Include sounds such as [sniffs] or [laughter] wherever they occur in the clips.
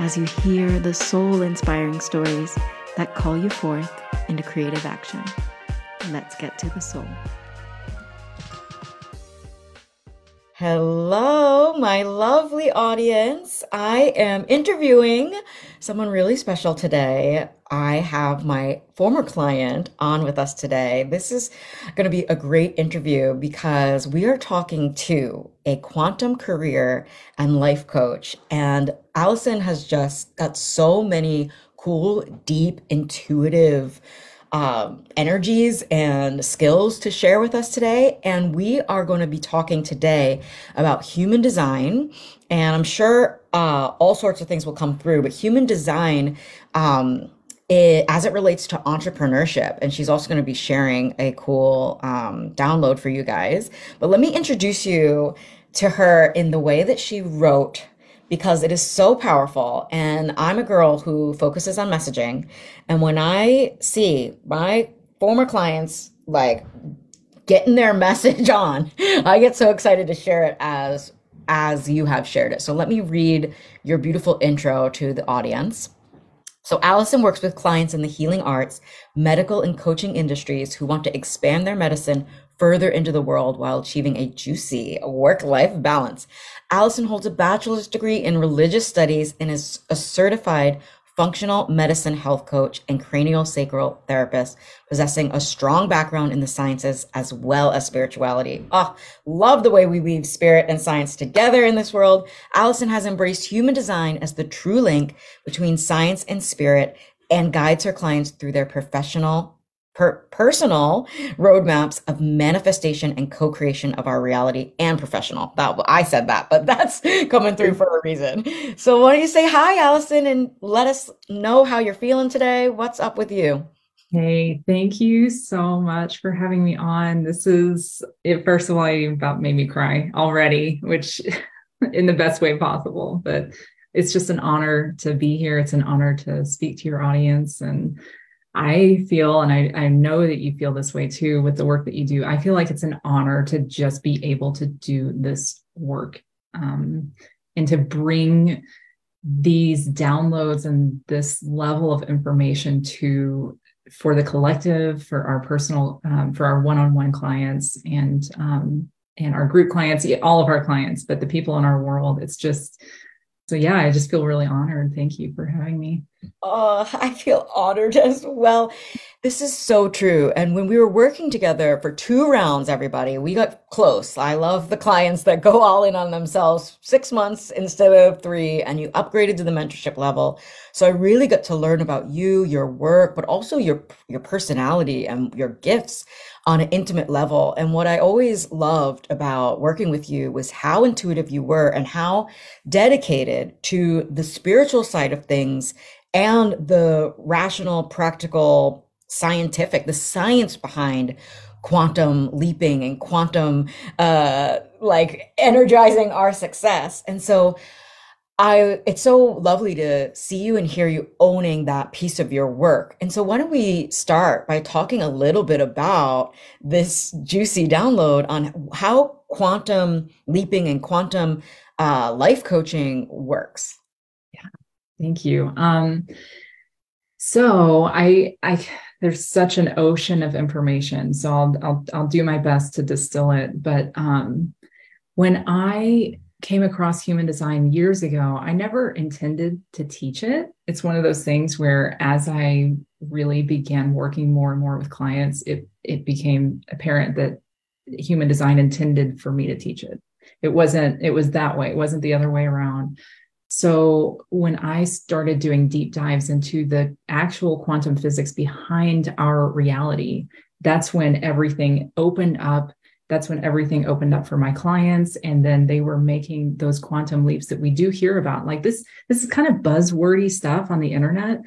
as you hear the soul inspiring stories that call you forth into creative action. Let's get to the soul. Hello, my lovely audience. I am interviewing someone really special today. I have my former client on with us today. This is going to be a great interview because we are talking to a quantum career and life coach. And Allison has just got so many cool, deep, intuitive um, energies and skills to share with us today. And we are going to be talking today about human design. And I'm sure uh, all sorts of things will come through, but human design, um, it, as it relates to entrepreneurship. And she's also going to be sharing a cool um, download for you guys. But let me introduce you to her in the way that she wrote because it is so powerful. And I'm a girl who focuses on messaging. And when I see my former clients like getting their [laughs] message on, I get so excited to share it as as you have shared it. So let me read your beautiful intro to the audience. So, Allison works with clients in the healing arts, medical, and coaching industries who want to expand their medicine further into the world while achieving a juicy work life balance. Allison holds a bachelor's degree in religious studies and is a certified functional medicine health coach and cranial sacral therapist, possessing a strong background in the sciences as well as spirituality. Oh, love the way we weave spirit and science together in this world. Allison has embraced human design as the true link between science and spirit and guides her clients through their professional per- personal roadmaps of manifestation and co-creation of our reality and professional. That I said that, but [laughs] that's coming through for a reason. So why don't you say hi, Allison, and let us know how you're feeling today? What's up with you? Hey, thank you so much for having me on. This is it. First of all, it about made me cry already, which [laughs] in the best way possible. But it's just an honor to be here. It's an honor to speak to your audience and I feel, and I, I know that you feel this way too with the work that you do. I feel like it's an honor to just be able to do this work um, and to bring these downloads and this level of information to for the collective, for our personal, um, for our one-on-one clients, and um, and our group clients, all of our clients, but the people in our world. It's just so yeah, I just feel really honored. Thank you for having me. Oh, [laughs] I feel honored as well. This is so true. And when we were working together for two rounds, everybody, we got close. I love the clients that go all in on themselves six months instead of three, and you upgraded to the mentorship level. So I really got to learn about you, your work, but also your your personality and your gifts on an intimate level. And what I always loved about working with you was how intuitive you were and how dedicated to the spiritual side of things and the rational, practical, scientific, the science behind quantum leaping and quantum uh like energizing our success. And so I it's so lovely to see you and hear you owning that piece of your work. And so why don't we start by talking a little bit about this juicy download on how quantum leaping and quantum uh, life coaching works. Yeah, thank you. Um, so I I there's such an ocean of information, so I'll I'll I'll do my best to distill it. But um, when I came across human design years ago, I never intended to teach it. It's one of those things where as I really began working more and more with clients, it it became apparent that human design intended for me to teach it. It wasn't, it was that way. It wasn't the other way around. So when I started doing deep dives into the actual quantum physics behind our reality, that's when everything opened up. That's when everything opened up for my clients. And then they were making those quantum leaps that we do hear about. Like this, this is kind of buzzwordy stuff on the internet.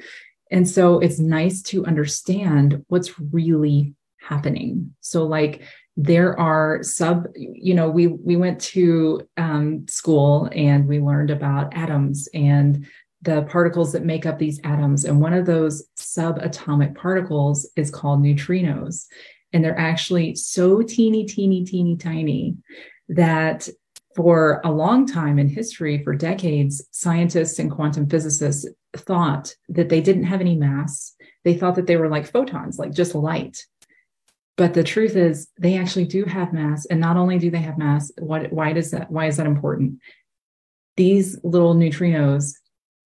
And so it's nice to understand what's really happening. So, like, there are sub you know we we went to um, school and we learned about atoms and the particles that make up these atoms and one of those subatomic particles is called neutrinos and they're actually so teeny teeny teeny tiny that for a long time in history for decades scientists and quantum physicists thought that they didn't have any mass. They thought that they were like photons like just light. But the truth is they actually do have mass and not only do they have mass what why does that why is that important? These little neutrinos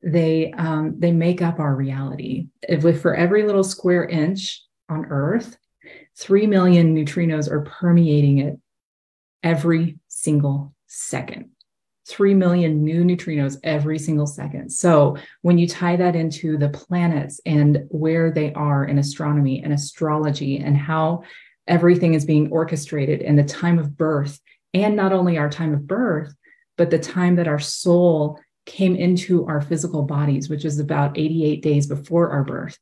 they um, they make up our reality. If for every little square inch on earth 3 million neutrinos are permeating it every single second 3 million new neutrinos every single second. So, when you tie that into the planets and where they are in astronomy and astrology and how everything is being orchestrated in the time of birth, and not only our time of birth, but the time that our soul came into our physical bodies, which is about 88 days before our birth.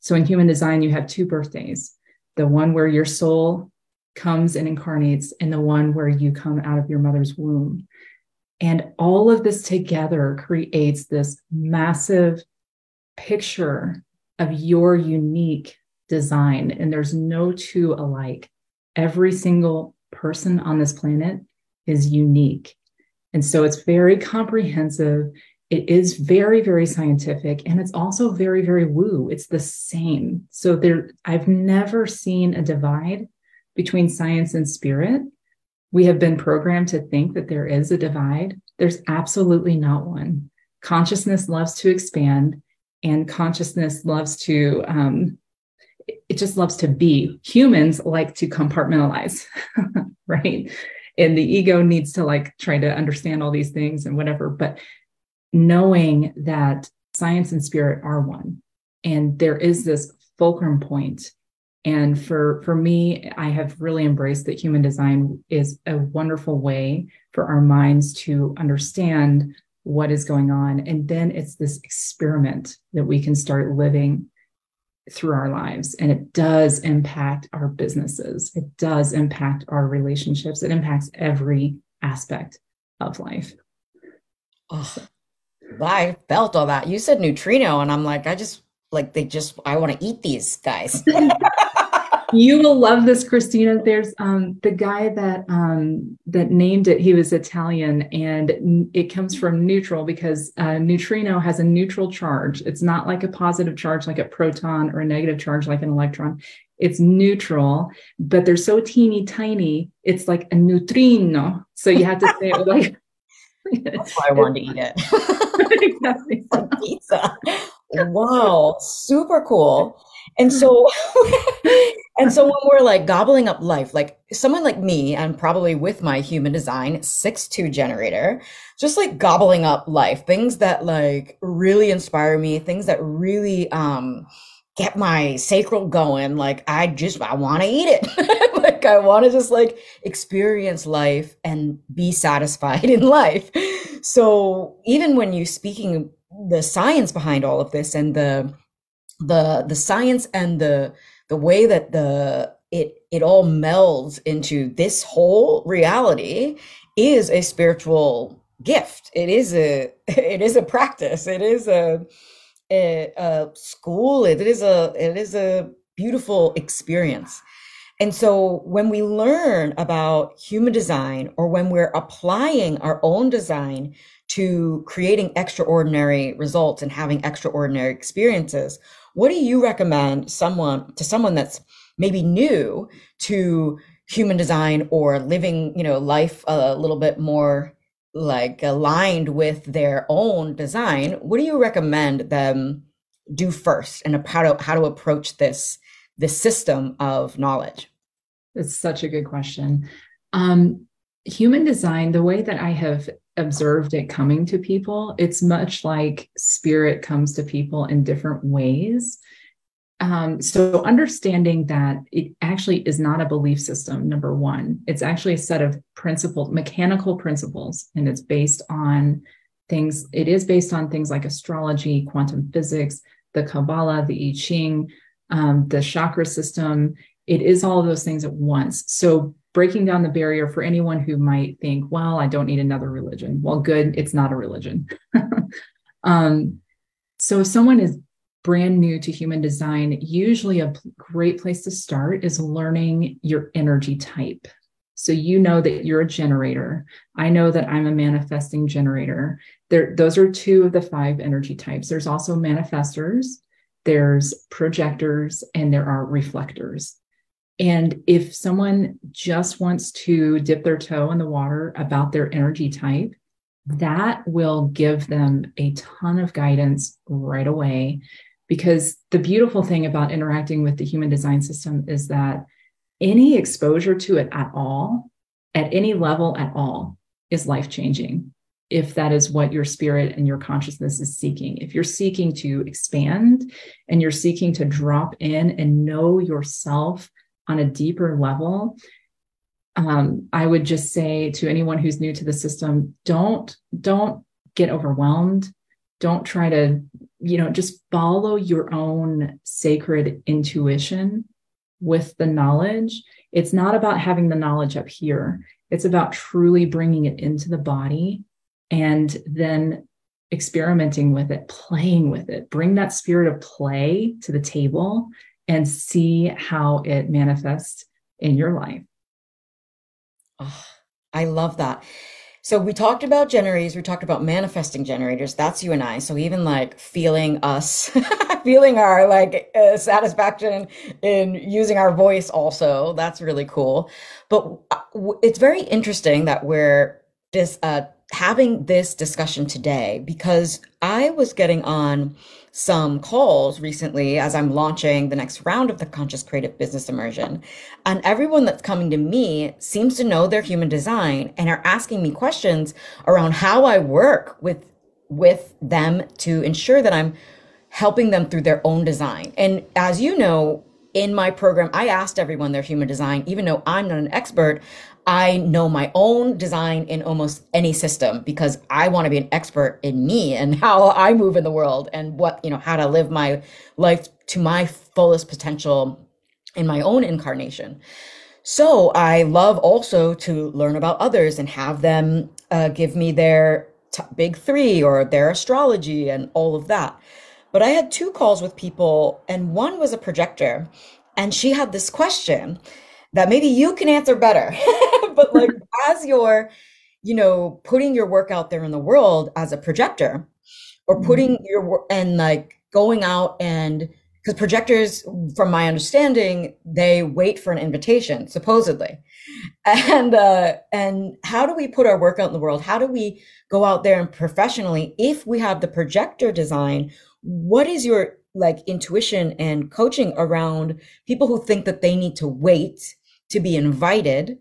So, in human design, you have two birthdays the one where your soul comes and incarnates, and the one where you come out of your mother's womb. And all of this together creates this massive picture of your unique design. And there's no two alike. Every single person on this planet is unique. And so it's very comprehensive. It is very, very scientific. And it's also very, very woo. It's the same. So there, I've never seen a divide between science and spirit we have been programmed to think that there is a divide. There's absolutely not one. Consciousness loves to expand, and consciousness loves to, um, it just loves to be. Humans like to compartmentalize, [laughs] right? And the ego needs to like try to understand all these things and whatever. But knowing that science and spirit are one, and there is this fulcrum point. And for for me i have really embraced that human design is a wonderful way for our minds to understand what is going on. And then it's this experiment that we can start living through our lives. And it does impact our businesses. It does impact our relationships. It impacts every aspect of life. Oh, i felt all that you said neutrino and i'm like i just like they just i want to eat these guys [laughs] [laughs] you will love this, Christina. There's um, the guy that um, that named it. He was Italian, and it comes from neutral because uh, neutrino has a neutral charge. It's not like a positive charge, like a proton, or a negative charge, like an electron. It's neutral, but they're so teeny tiny. It's like a neutrino. So you have to say it like. [laughs] That's why I wanted to eat it. Exactly. [laughs] Pizza. Wow, super cool. And so, [laughs] [laughs] and so when we're like gobbling up life, like someone like me, and probably with my human design six two generator, just like gobbling up life, things that like really inspire me, things that really um get my sacral going. Like I just I want to eat it. [laughs] like I want to just like experience life and be satisfied in life. So even when you're speaking the science behind all of this and the the the science and the the way that the it it all melds into this whole reality is a spiritual gift it is a [laughs] it is a practice it is a a, a school. It is a it is a beautiful experience. And so when we learn about human design or when we're applying our own design to creating extraordinary results and having extraordinary experiences, what do you recommend someone to someone that's maybe new to human design or living, you know, life a little bit more like aligned with their own design? What do you recommend them do first and how to how to approach this this system of knowledge? It's such a good question. Um, human design, the way that I have observed it coming to people, it's much like spirit comes to people in different ways. Um, so, understanding that it actually is not a belief system, number one, it's actually a set of principles, mechanical principles, and it's based on things, it is based on things like astrology, quantum physics, the Kabbalah, the I Ching, um, the chakra system. It is all of those things at once. So, breaking down the barrier for anyone who might think, well, I don't need another religion. Well, good, it's not a religion. [laughs] um, so, if someone is brand new to human design, usually a great place to start is learning your energy type. So you know that you're a generator. I know that I'm a manifesting generator. There, those are two of the five energy types. There's also manifestors, there's projectors, and there are reflectors. And if someone just wants to dip their toe in the water about their energy type, that will give them a ton of guidance right away because the beautiful thing about interacting with the human design system is that any exposure to it at all, at any level at all, is life changing. If that is what your spirit and your consciousness is seeking. If you're seeking to expand and you're seeking to drop in and know yourself on a deeper level, um, I would just say to anyone who's new to the system, don't don't get overwhelmed. Don't try to you know, just follow your own sacred intuition with the knowledge. It's not about having the knowledge up here, it's about truly bringing it into the body and then experimenting with it, playing with it. Bring that spirit of play to the table and see how it manifests in your life. Oh, I love that. So we talked about generators, we talked about manifesting generators. That's you and I. So even like feeling us, [laughs] feeling our like uh, satisfaction in using our voice also, that's really cool. But uh, it's very interesting that we're this uh having this discussion today because I was getting on some calls recently as I'm launching the next round of the Conscious Creative Business Immersion. And everyone that's coming to me seems to know their human design and are asking me questions around how I work with with them to ensure that I'm helping them through their own design. And as you know, in my program, I asked everyone their human design, even though I'm not an expert. I know my own design in almost any system because I want to be an expert in me and [laughs] how I move in the world and what, you know, how to live my life to my fullest potential in my own incarnation. So I love also to learn about others and have them uh, give me their t- big three or their astrology and all of that. But I had two calls with people, and one was a projector, and she had this question that maybe you can answer better. [laughs] but like [laughs] as you're, you know, putting your work out there in the world as a projector or mm-hmm. putting mm-hmm. your work and like going out and because projectors from my understanding they wait for an invitation supposedly and uh and how do we put our work out in the world how do we go out there and professionally if we have the projector design what is your like intuition and coaching around people who think that they need to wait to be invited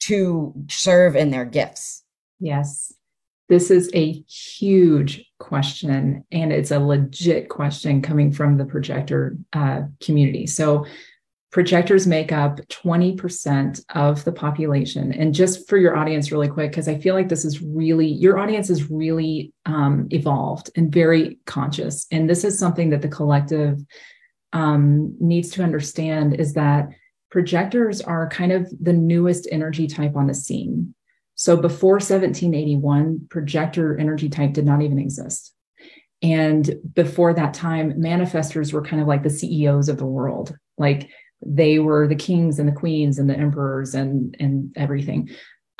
to serve in their gifts? Yes. This is a huge question, and it's a legit question coming from the projector uh, community. So, projectors make up 20% of the population. And just for your audience, really quick, because I feel like this is really, your audience is really um, evolved and very conscious. And this is something that the collective um, needs to understand is that projectors are kind of the newest energy type on the scene. So before 1781, projector energy type did not even exist. And before that time, manifestors were kind of like the CEOs of the world. Like they were the kings and the queens and the emperors and, and everything.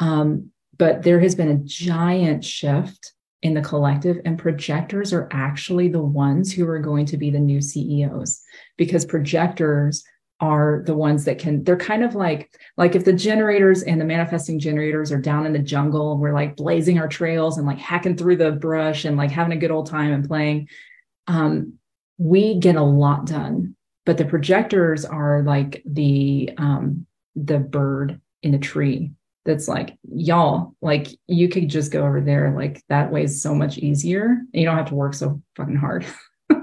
Um, but there has been a giant shift in the collective, and projectors are actually the ones who are going to be the new CEOs because projectors are the ones that can they're kind of like like if the generators and the manifesting generators are down in the jungle we're like blazing our trails and like hacking through the brush and like having a good old time and playing um we get a lot done, but the projectors are like the um, the bird in a tree that's like y'all like you could just go over there like that way is so much easier. You don't have to work so fucking hard. [laughs]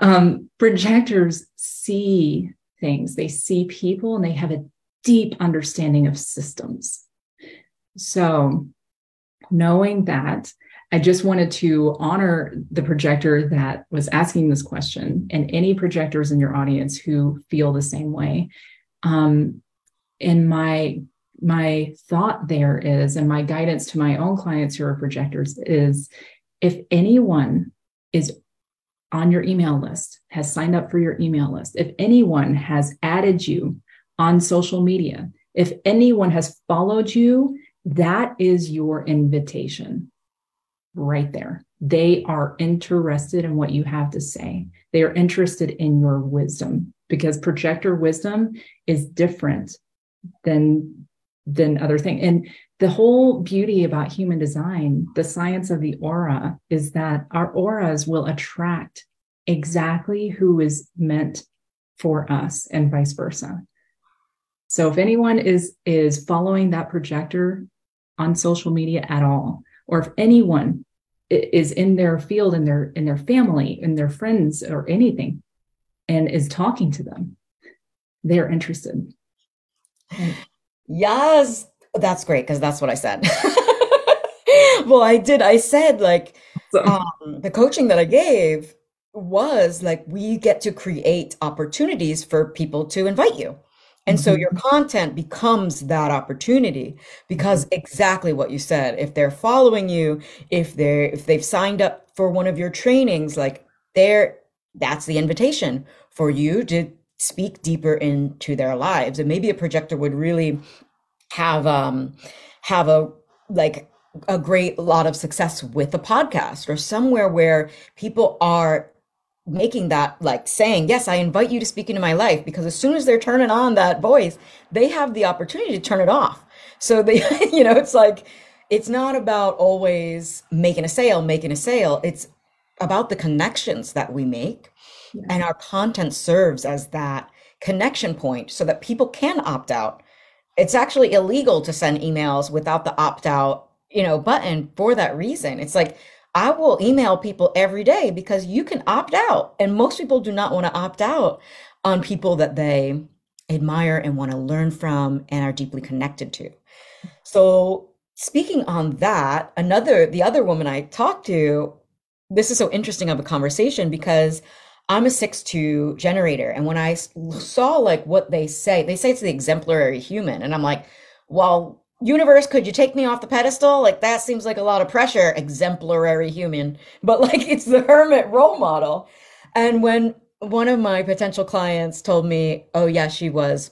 Um, projectors see things. They see people and they have a deep understanding of systems. So knowing that i just wanted to honor the projector that was asking this question and any projectors in your audience who feel the same way. Um, in my my thought there is, and my guidance to my own clients who are projectors is if anyone is on your email list, has signed up for your email list, if anyone has added you on social media, if anyone has followed you, that is your invitation right there. They are interested in what you have to say. They are interested in your wisdom because projector wisdom is different than than other things. And the whole beauty about human design, the science of the aura, is that our auras will attract exactly who is meant for us and vice versa. So if anyone is is following that projector on social media at all, or if anyone is in their field in their in their family in their friends or anything and is talking to them they're interested Yes, that's great because that's what I said. [laughs] well, I did. I said like um, the coaching that I gave was like we get to create opportunities for people to invite you. And so your mm-hmm. content becomes that opportunity because mm-hmm. exactly what you said. If they're following you, if they're if they've signed up for one of your trainings, like they're that's the invitation for you to speak deeper into their lives and maybe a projector would really have um have a like a great lot of success with a podcast or somewhere where people are making that like saying yes i invite you to speak into my life because as soon as they're turning on that voice they have the opportunity to turn it off so they [laughs] you know it's like it's not about always making a sale making a sale it's about the connections that we make and our content serves as that connection point so that people can opt out. It's actually illegal to send emails without the opt out, you know, button for that reason. It's like I will email people every day because you can opt out and most people do not want to opt out on people that they admire and want to learn from and are deeply connected to. So, speaking on that, another the other woman I talked to, this is so interesting of a conversation because I'm a six two generator. And when I saw like what they say, they say it's the exemplary human. And I'm like, well, universe, could you take me off the pedestal? Like that seems like a lot of pressure, exemplary human. [laughs] But like it's the hermit role model. And when one of my potential clients told me, oh yeah, she was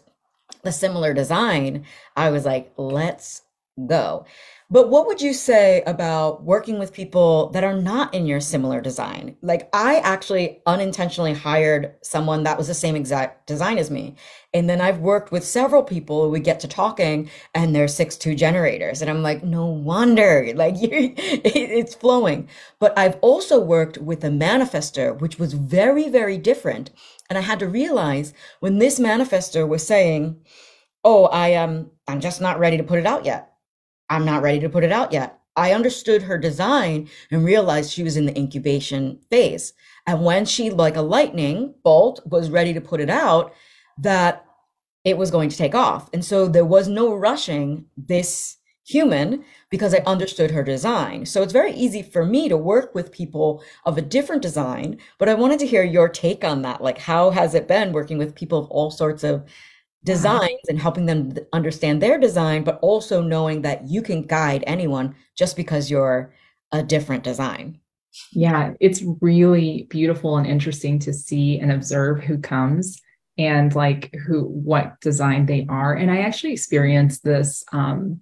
a similar design, I was like, let's go. But what would you say about working with people that are not in your similar design? Like I actually unintentionally hired someone that was the same exact design as me. And then I've worked with several people, we get to talking and they're six two generators. And I'm like, no wonder, [laughs] like it's flowing. But I've also worked with a manifester, which was very, very different. And I had to realize when this manifester was saying, oh, I am, I'm just not ready to put it out yet I'm not ready to put it out yet. I understood her design and realized she was in the incubation phase. And when she, like a lightning bolt, was ready to put it out, that it was going to take off. And so there was no rushing this human because I understood her design. So it's very easy for me to work with people of a different design. But I wanted to hear your take on that. Like, how has it been working with people of all sorts of designs and helping them understand their design, but also knowing that you can guide anyone just because you're a different design. Yeah, it's really beautiful and interesting to see and observe who comes and like who what design they are. And I actually experienced this um,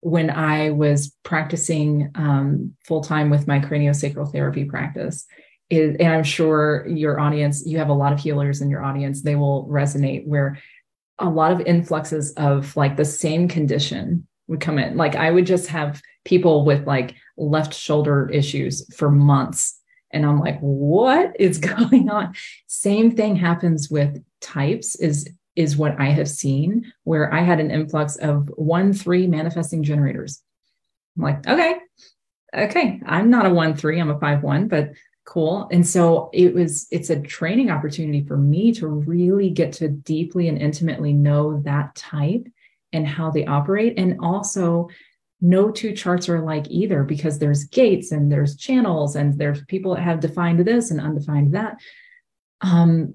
when I was practicing um, full time with my craniosacral therapy practice. It, and I'm sure your audience, you have a lot of healers in your audience, they will resonate where a lot of influxes of like the same condition would come in. Like I would just have people with like left shoulder issues for months. And I'm like, what is [laughs] going on? Same thing happens with types is is what I have seen where I had an influx of one, three manifesting generators. I'm like, okay, okay, I'm not a one, three, I'm a five, one, but cool. And so it was, it's a training opportunity for me to really get to deeply and intimately know that type and how they operate. And also, no two charts are alike either because there's gates and there's channels and there's people that have defined this and undefined that. Um,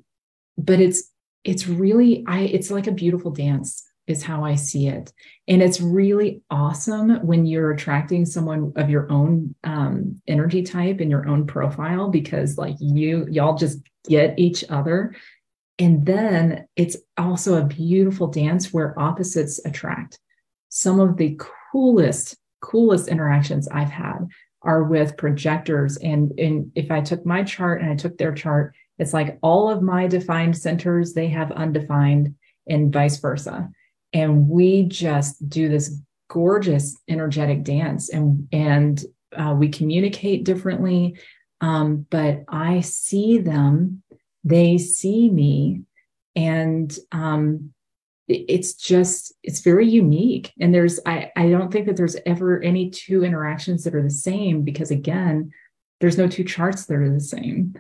but it's it's really I it's like a beautiful dance is how I see it. And it's really awesome when you're attracting someone of your own um, energy type and your own profile because like you y'all just get each other. And then it's also a beautiful dance where opposites attract. Some of the coolest, coolest interactions I've had are with projectors. And, and if I took my chart and I took their chart, it's like all of my defined centers, they have undefined and vice versa and we just do this gorgeous energetic dance and and uh, we communicate differently. Um, but i see them they see me and um, it's just it's very unique. And there's I, I don't think that there's ever any two interactions that are the same because again there's no two charts that are the same.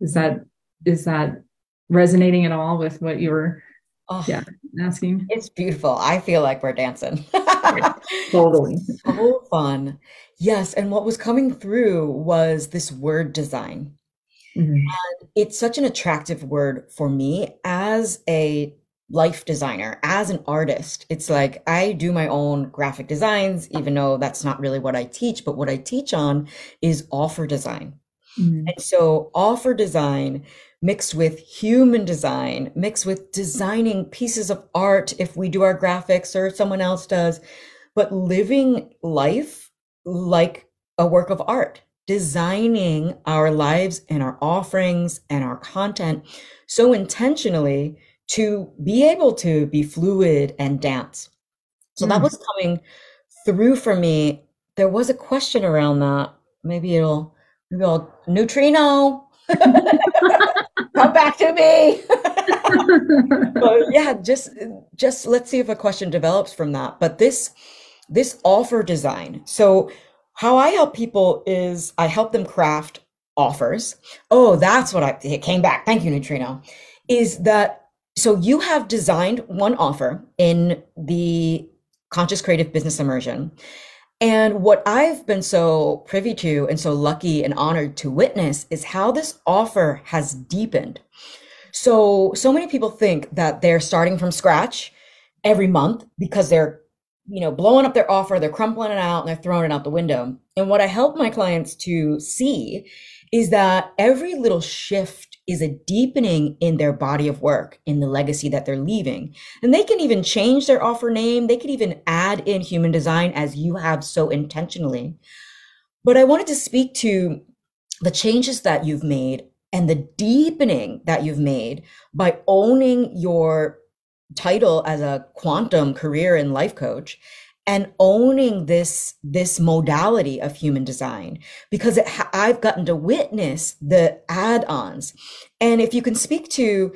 Is that is that resonating at all with what you were Oh, yeah asking it's beautiful. I feel like we're dancing. totally [laughs] So fun. Yes, and what was coming through was this word design. Mhm. It's such an attractive word for me as a life designer, as an artist. It's like I do my own graphic designs, even though that's not really what I teach, but what I teach on is offer design. Mhm. And so offer design mixed with human design, mixed with designing pieces of art if we do our graphics or someone else does, but living life like a work of art, designing our lives and our offerings and our content so intentionally to be able to be fluid and dance. So that Mm. was coming through for me. There was a question around that. Maybe it'll, maybe I'll, neutrino. [laughs] Come back to me. [laughs] But yeah, just just let's see if a question develops from that. But this this offer design. So how I help people is I help them craft offers. Oh, that's what I it came back. Thank you, Neutrino. Is that so you have designed one offer in the conscious creative business immersion. And what I've been so privy to and so lucky and honored to witness is how this offer has deepened. So, so many people think that they're starting from scratch every month because they're, you know, blowing up their offer, they're crumpling it out and they're throwing it out the window. And what I help my clients to see is that every little shift is a deepening in their body of work, in the legacy that they're leaving. And they can even change their offer name. They could even add in human design as you have so intentionally. But I wanted to speak to the changes that you've made and the deepening that you've made by owning your title as a quantum career and life coach and owning this this modality of human design because it, I've gotten to witness the add-ons. And if you can speak to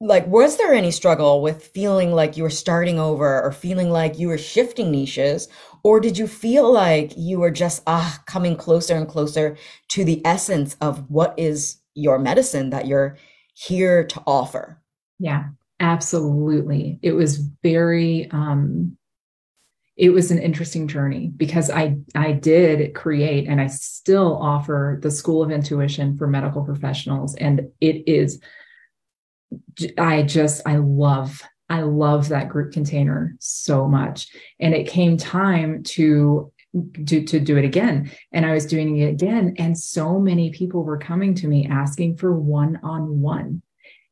like was there any struggle with feeling like you were starting over or feeling like you were shifting niches? Or did you feel like you were just ah coming closer and closer to the essence of what is your medicine that you're here to offer? Yeah, absolutely. It was very um it was an interesting journey because I I did create and I still offer the School of Intuition for medical professionals and it is I just I love I love that group container so much and it came time to to, to do it again. And I was doing it again. And so many people were coming to me asking for one on one.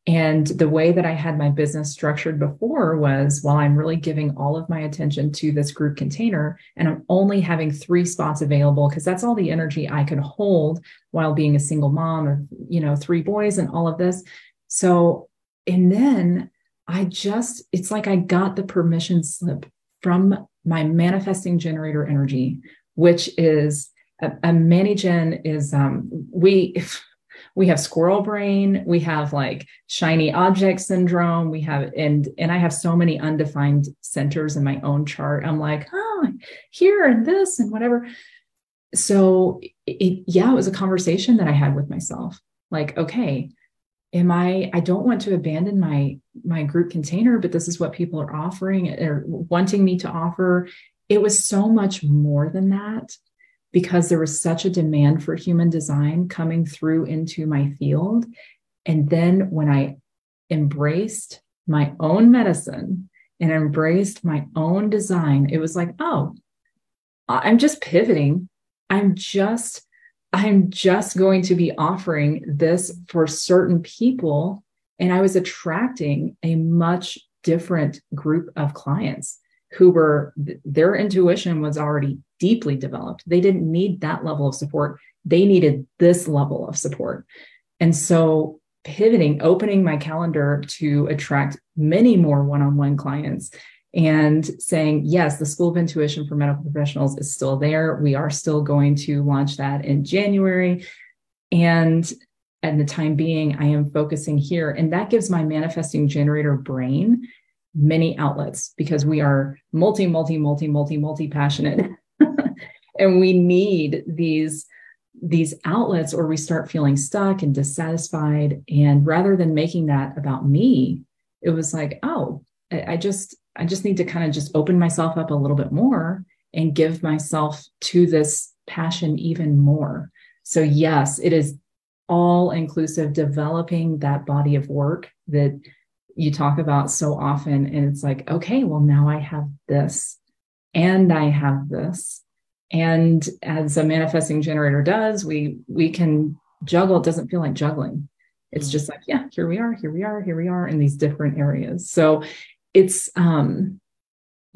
And the way that I had my business structured before was while I'm really giving all of my attention to this group container and I'm only having three spots available because that's all the energy I could hold while being a single mom of, you know, three boys and all of this. So, and then I just, it's like I got the permission slip from my manifesting generator energy, which is a, a ManiGen is um, we [laughs] we have squirrel brain. We have like shiny object syndrome. We have and and i have so many undefined centers in my own chart. I'm like oh here and this and whatever. So it, yeah it was a conversation that i had with myself. Like okay am i i don't want to abandon my my group container but this is what people are offering or wanting me to offer. It was so much more than that because there was such a demand for human design coming through into my field. And then when I embraced my own medicine and embraced my own design, it was like, oh, I'm just pivoting. I'm just I'm just going to be offering this for certain people and I was attracting a much different group of clients who were their intuition was already deeply developed. They didn't need that level of support. They needed this level of support. And so pivoting, opening my calendar to attract many more one on one clients and saying, yes, the School of Intuition for Medical Professionals is still there. We are still going to launch that in January. And at the time being, I am focusing here. And that gives my manifesting generator brain many outlets because we are multi, multi, multi, multi, multi passionate. [laughs] and we need these these outlets or we start feeling stuck and dissatisfied and rather than making that about me it was like oh i just i just need to kind of just open myself up a little bit more and give myself to this passion even more so yes it is all inclusive developing that body of work that you talk about so often. And it's like, okay, well, now I have this and I have this. And as a manifesting generator does, we we can juggle. It doesn't feel like juggling. It's just like, yeah, here we are, here we are, here we are in these different areas. So it's um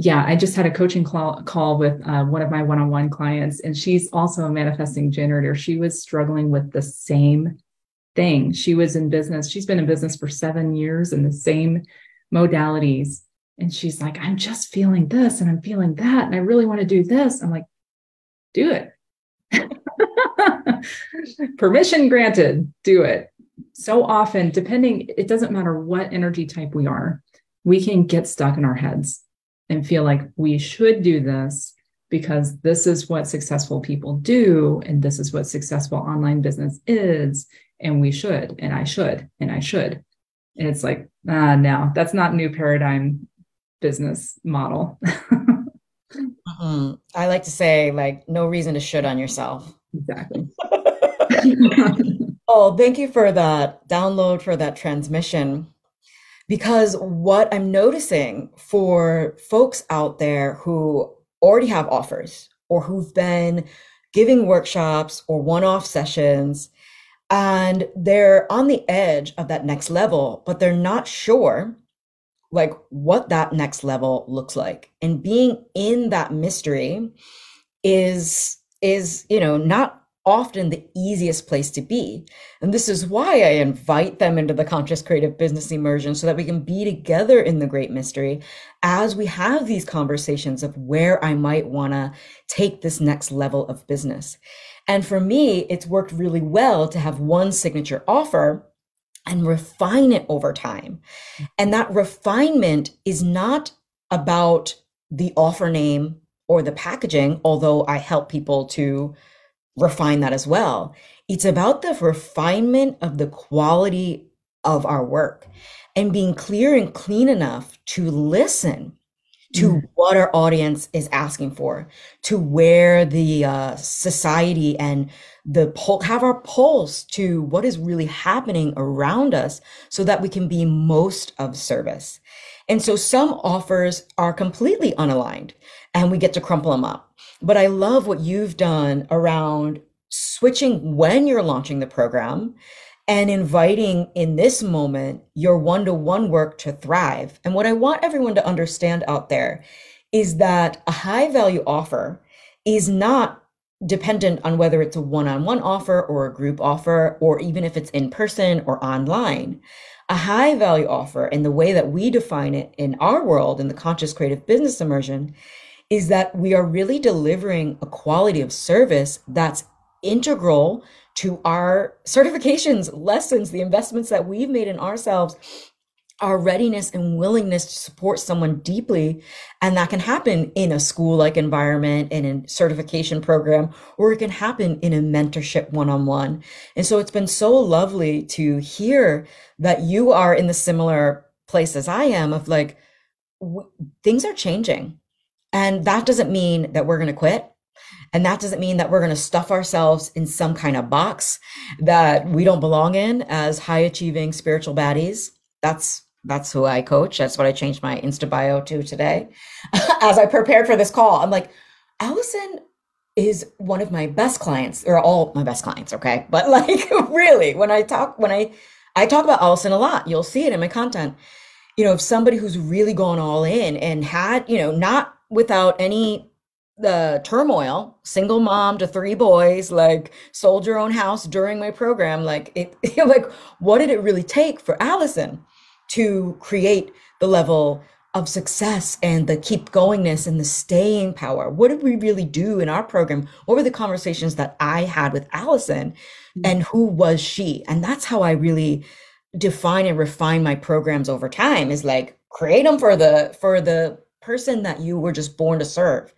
yeah, I just had a coaching call, call with uh, one of my one-on-one clients, and she's also a manifesting generator. She was struggling with the same thing. She was in business. She's been in business for seven years in the same modalities. And she's like, I'm just feeling this and I'm feeling that. And I really want to do this. I'm like, do it. [laughs] Permission granted, do it. So often, depending, it doesn't matter what energy type we are, we can get stuck in our heads and feel like we should do this because this is what successful people do. And this is what successful online business is and we should and i should and i should. And it's like ah no that's not new paradigm business model. [laughs] Mm-hmm. i like to say like no reason to should on yourself. Exactly. [laughs] [laughs] Oh thank you for that download for that transmission. Because what i'm noticing for folks out there who already have offers or who've been giving workshops or one-off sessions and they're on the edge of that next level but they're not sure like what that next level looks like. And being in that mystery is is you know not often the easiest place to be. And this is why i invite them into the conscious creative business immersion so that we can be together in the great mystery as we have these conversations of where i might want to take this next level of business and for me, it's worked really well to have one signature offer and refine it over time. And that refinement is not about the offer name or the packaging, although I help people to refine that as well. It's about the refinement of the quality of our work and being clear and clean enough to listen to mm. what our audience is asking for, to where the uh, society and the pul- have our pulse to what is really happening around us so that we can be most of service. And so some offers are completely unaligned and we get to crumple them up. But I love what you've done around switching when you're launching the program and inviting in this moment your one to one work to thrive. And what I want everyone to understand out there is that a high value offer is not dependent on whether it's a one on one offer or a group offer, or even if it's in person or online. A high value offer, in the way that we define it in our world, in the conscious creative business immersion, is that we are really delivering a quality of service that's integral to our certifications, lessons, the investments that we've made in ourselves, our readiness and willingness to support someone deeply. And that can happen in a school like environment, and in a certification program, or it can happen in a mentorship one on one. And so it's been so lovely to hear that you are in the similar place as I am of like, w- things are changing. And that doesn't mean that we're going to quit. And that doesn't mean that we're going to stuff ourselves in some kind of box that we don't belong in as high achieving spiritual baddies. That's that's who I coach. That's what I changed my Insta bio to today. [laughs] as I prepared for this call, I'm like, Allison is one of my best clients, or all my best clients, okay? [laughs] But like really, when I talk when I I talk about Allison a lot, you'll see it in my content. You know, if somebody who's really gone all in and had, you know, not without any the turmoil, single mom to three boys, like sold your own house during my program. Like [laughs] it, like what did it really take for Allison to create the level of success and the keep goingness and the staying power? What did we really do in our program? What were the conversations that I had with Allison mm-hmm. and who was she? And that's how I really define and refine my programs over time is like create them for the, for the person that you were just born to serve.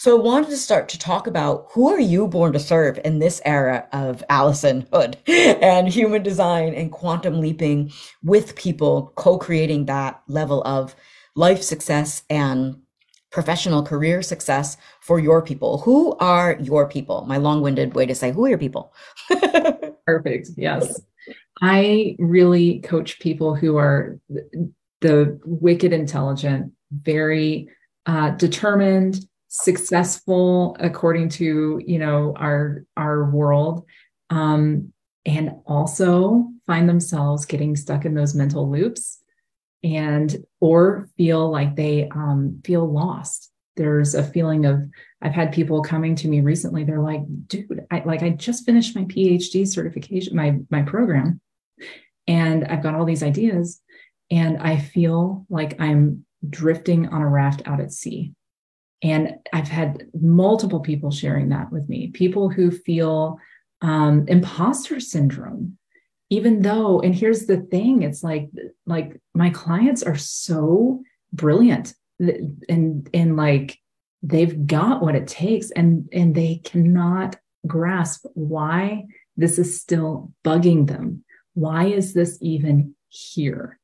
So I wanted to start to talk about who are you born to serve in this era of Allison Hood [laughs] and human design and quantum leaping with people co-creating that level of life success and professional career success for your people. Who are your people? My long-winded way to say who are your people? [laughs] Perfect. Yes. I really coach people who are the wicked intelligent, very uh, determined, successful according to you know our our world, um, and also find themselves getting stuck in those mental loops, and or feel like they um, feel lost. There's a feeling of I've had people coming to me recently. They're like, "Dude, I like I just finished my PhD certification, my my program, and I've got all these ideas." and I feel like I'm drifting on a raft out at sea. And I've had multiple people sharing that with me, people who feel um, imposter syndrome, even though, and here's the thing, it's like, like my clients are so brilliant and, and like they've got what it takes and, and they cannot grasp why this is still bugging them. Why is this even here?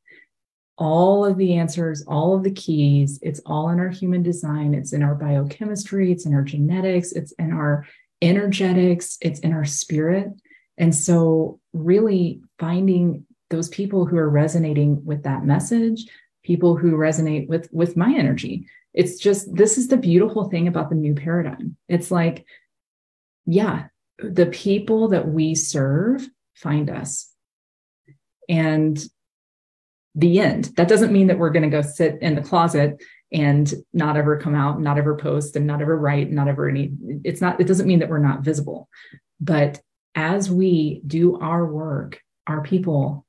All of the answers, all of the keys. It's all in our human design. It's in our biochemistry, it's in our genetics, it's in our energetics, it's in our spirit. And so, really finding those people who are resonating with that message, people who resonate with with my energy. It's just this is the beautiful thing about the new paradigm. It's like, yeah, the people that we serve find us. And the end. That doesn't mean that we're going to go sit in the closet and not ever come out, not ever post, and not ever write, not ever any. It's not, it doesn't mean that we're not visible. But as we do our work, our people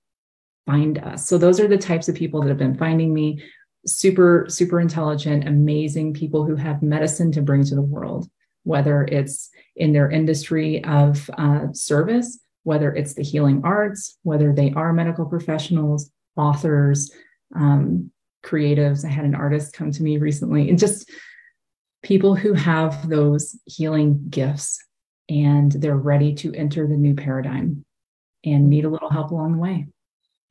find us. So those are the types of people that have been finding me super, super intelligent, amazing people who have medicine to bring to the world, whether it's in their industry of uh, service, whether it's the healing arts, whether they are medical professionals, authors, um, creatives. I had an artist come to me recently, and just people who have those healing gifts and they're ready to enter the new paradigm and need a little help along the way.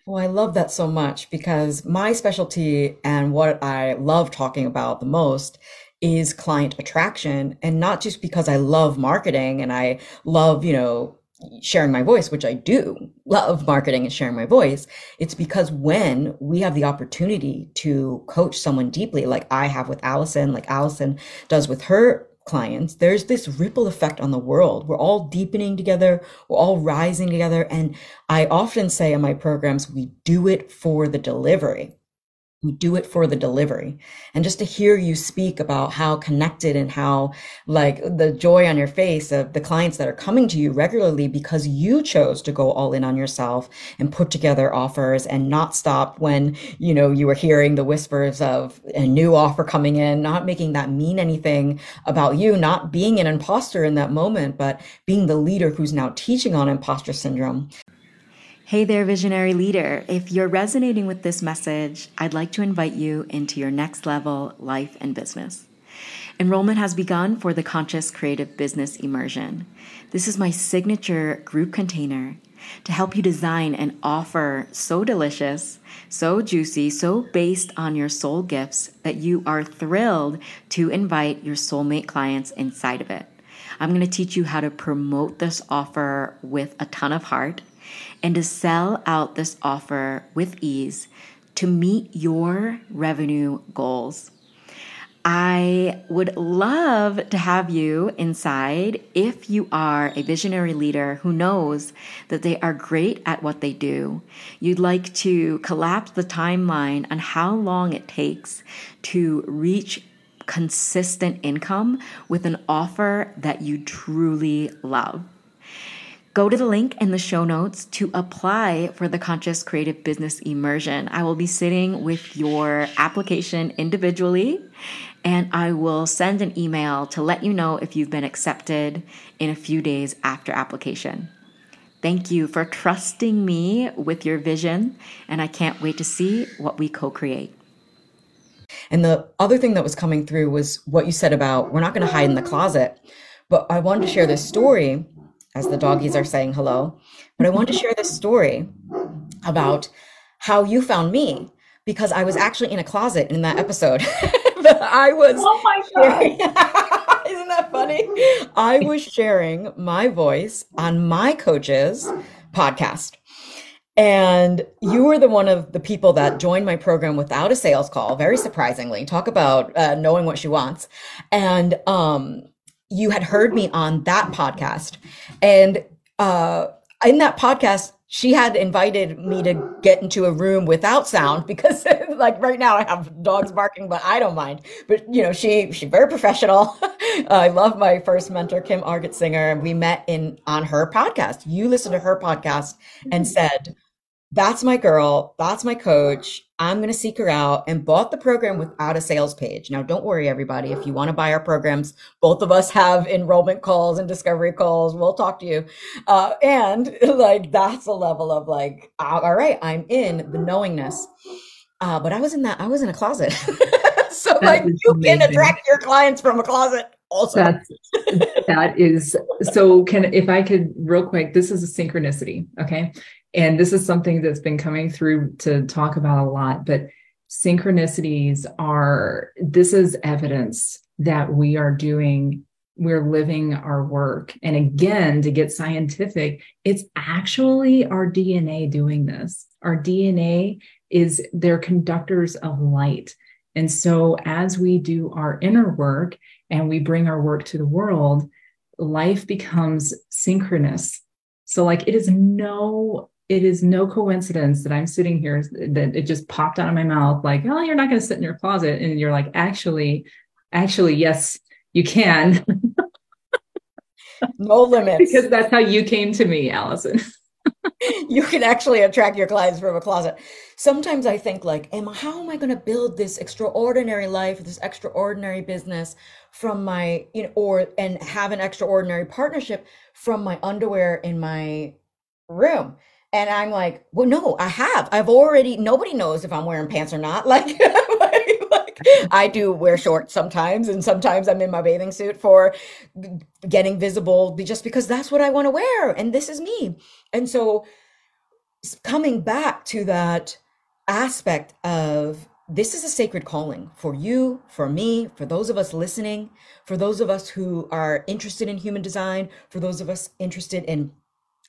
Well, I love that so much because my specialty and what I love talking about the most is client attraction. And not just because I love marketing and I love, you know, sharing my voice, which I do love marketing and sharing my voice, it's because when we have the opportunity to coach someone deeply, like I have with Allison, like Allison does with her clients, there's this ripple effect on the world. We're all deepening together, we're all rising together. And I often say in my programs, we do it for the delivery. We do it for the delivery. And just to hear you speak about how connected and how like the joy on your face of the clients that are coming to you regularly because you chose to go all in on yourself and put together offers and not stop when you know you were hearing the whispers of a new offer coming in not making that mean anything about you not being an imposter in that moment but being the leader who's now teaching on imposter syndrome Hey there, visionary leader. If you're resonating with this message, I'd like to invite you into your next level life and business. Enrollment has begun for the Conscious Creative Business Immersion. This is my signature group container to help you design an offer so delicious, so juicy, so based on your soul gifts that you are thrilled to invite your soulmate clients inside of it. I'm going to teach you how to promote this offer with a ton of heart and to sell out this offer with ease to meet your revenue goals. I would love to have you inside if you are a visionary leader who knows that they are great at what they do. You'd like to collapse the timeline on how long it takes to reach consistent income with an offer that you truly love. Go to the link in the show notes to apply for the Conscious Creative Business Immersion. I will be sitting with your application individually and I will send an email to let you know if you've been accepted in a few days after application. Thank you for trusting me with your vision, and I can't wait to see what we co create. And the other thing that was coming through was what you said about we're not going to hide in the closet. But I wanted to share this story as the doggies are saying hello. But I want to share this story about how you found me because I was actually in a closet in that episode. [laughs] I was. Oh my [laughs] god! [laughs] Isn't that funny? I was sharing my voice on my coach's podcast. And you were the one of the people that joined my program without a sales call, very surprisingly. Talk about uh, knowing what she wants. And um, you had heard me on that podcast. And uh, in that podcast, she had invited me to get into a room without sound because [laughs] like right now I have dogs barking, but I don't mind. But you know, she she's very professional. [laughs] I love my first mentor, Kim Arget-Singer, and we met in on her podcast. You listened to her podcast and said, that's my girl. That's my coach. I'm going to seek her out and bought the program without a sales page. Now, don't worry, everybody. If you want to buy our programs, both of us have enrollment calls and discovery calls. We'll talk to you. Uh, and [laughs] like, that's a level of like, all right, I'm in the knowingness. Uh, but I was in that, I was in a closet. [laughs] so, that like, you amazing. can attract your clients from a closet also. That's, that is so. Can, if I could, real quick, this is a synchronicity. Okay and this is something that's been coming through to talk about a lot, but synchronicities are this is evidence that we are doing we're living our work. And again, to get scientific, it's actually our DNA doing this. Our DNA is they're conductors of light. And so as we do our inner work and we bring our work to the world, life becomes synchronous. So, like, it is no it is no coincidence that I'm sitting here that it just popped out of my mouth like, oh, you're not going to sit in your closet. And you're like, actually, actually, yes, you can. [laughs] no limits. because that's how you came to me, Allison. [laughs] you can actually attract your clients from a closet. Sometimes I think like, am how am I going to build this extraordinary life, this extraordinary business from my, you know, or and have an extraordinary partnership from my underwear in my room and I'm like, well, no, I have. I've already, nobody knows if I'm wearing pants or not. [laughs] Like, like, I do wear shorts sometimes, and sometimes I'm in my bathing suit for getting visible just because that's what I want to wear. And this is me. And so, coming back to that aspect of this is a sacred calling for you, for me, for those of us listening, for those of us who are interested in human design, for those of us interested in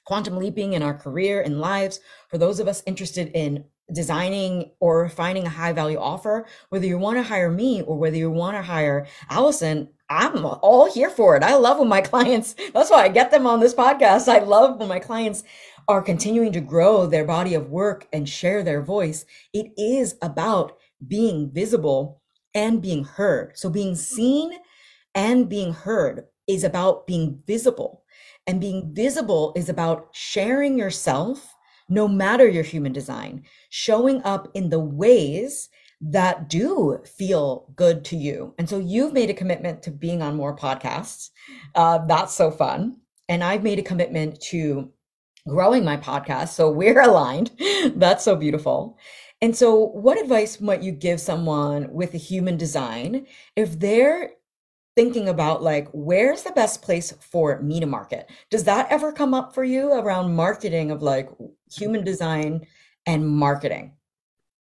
quantum leaping in our career and lives, for those of us interested in designing or finding a high value offer, whether you want to hire me or whether you want to hire Allison, I'm all here for it. I love when my [laughs] clients, that's why I get them on this podcast. I love when my clients are continuing to grow their body of work and share their voice. It is about being visible and being heard. So being seen and being heard is about being visible. And being visible is about sharing yourself, no matter your human design, showing up in the ways that do feel good to you. And so you've made a commitment to being on more podcasts. Uh, that's so fun. And I've made a commitment to growing my podcast. So we're [laughs] aligned. that's so beautiful. And so, what advice might you give someone with a human design if they're thinking about like where's the best place for me to market? Does that ever come up for you around marketing of like human design and marketing?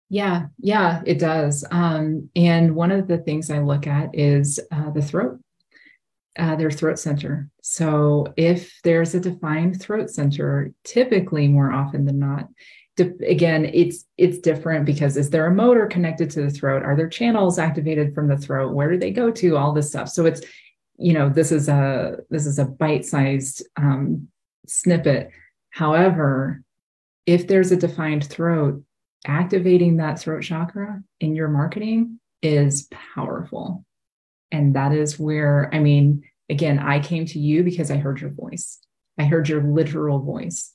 Yeah yeah it does. Um, and one of the things i look at is uh, the throat uh, their throat center. So if there's a defined throat center typically more often than not again it's it's different because is there a motor connected to the throat? Are there channels activated from the throat? Where do they go to? All this stuff. So it's you know this is a this is a bite-sized um, snippet. However if there's a defined throat activating that throat chakra in your marketing is powerful. And that is where i mean again i came to you because i heard your voice. I heard your literal voice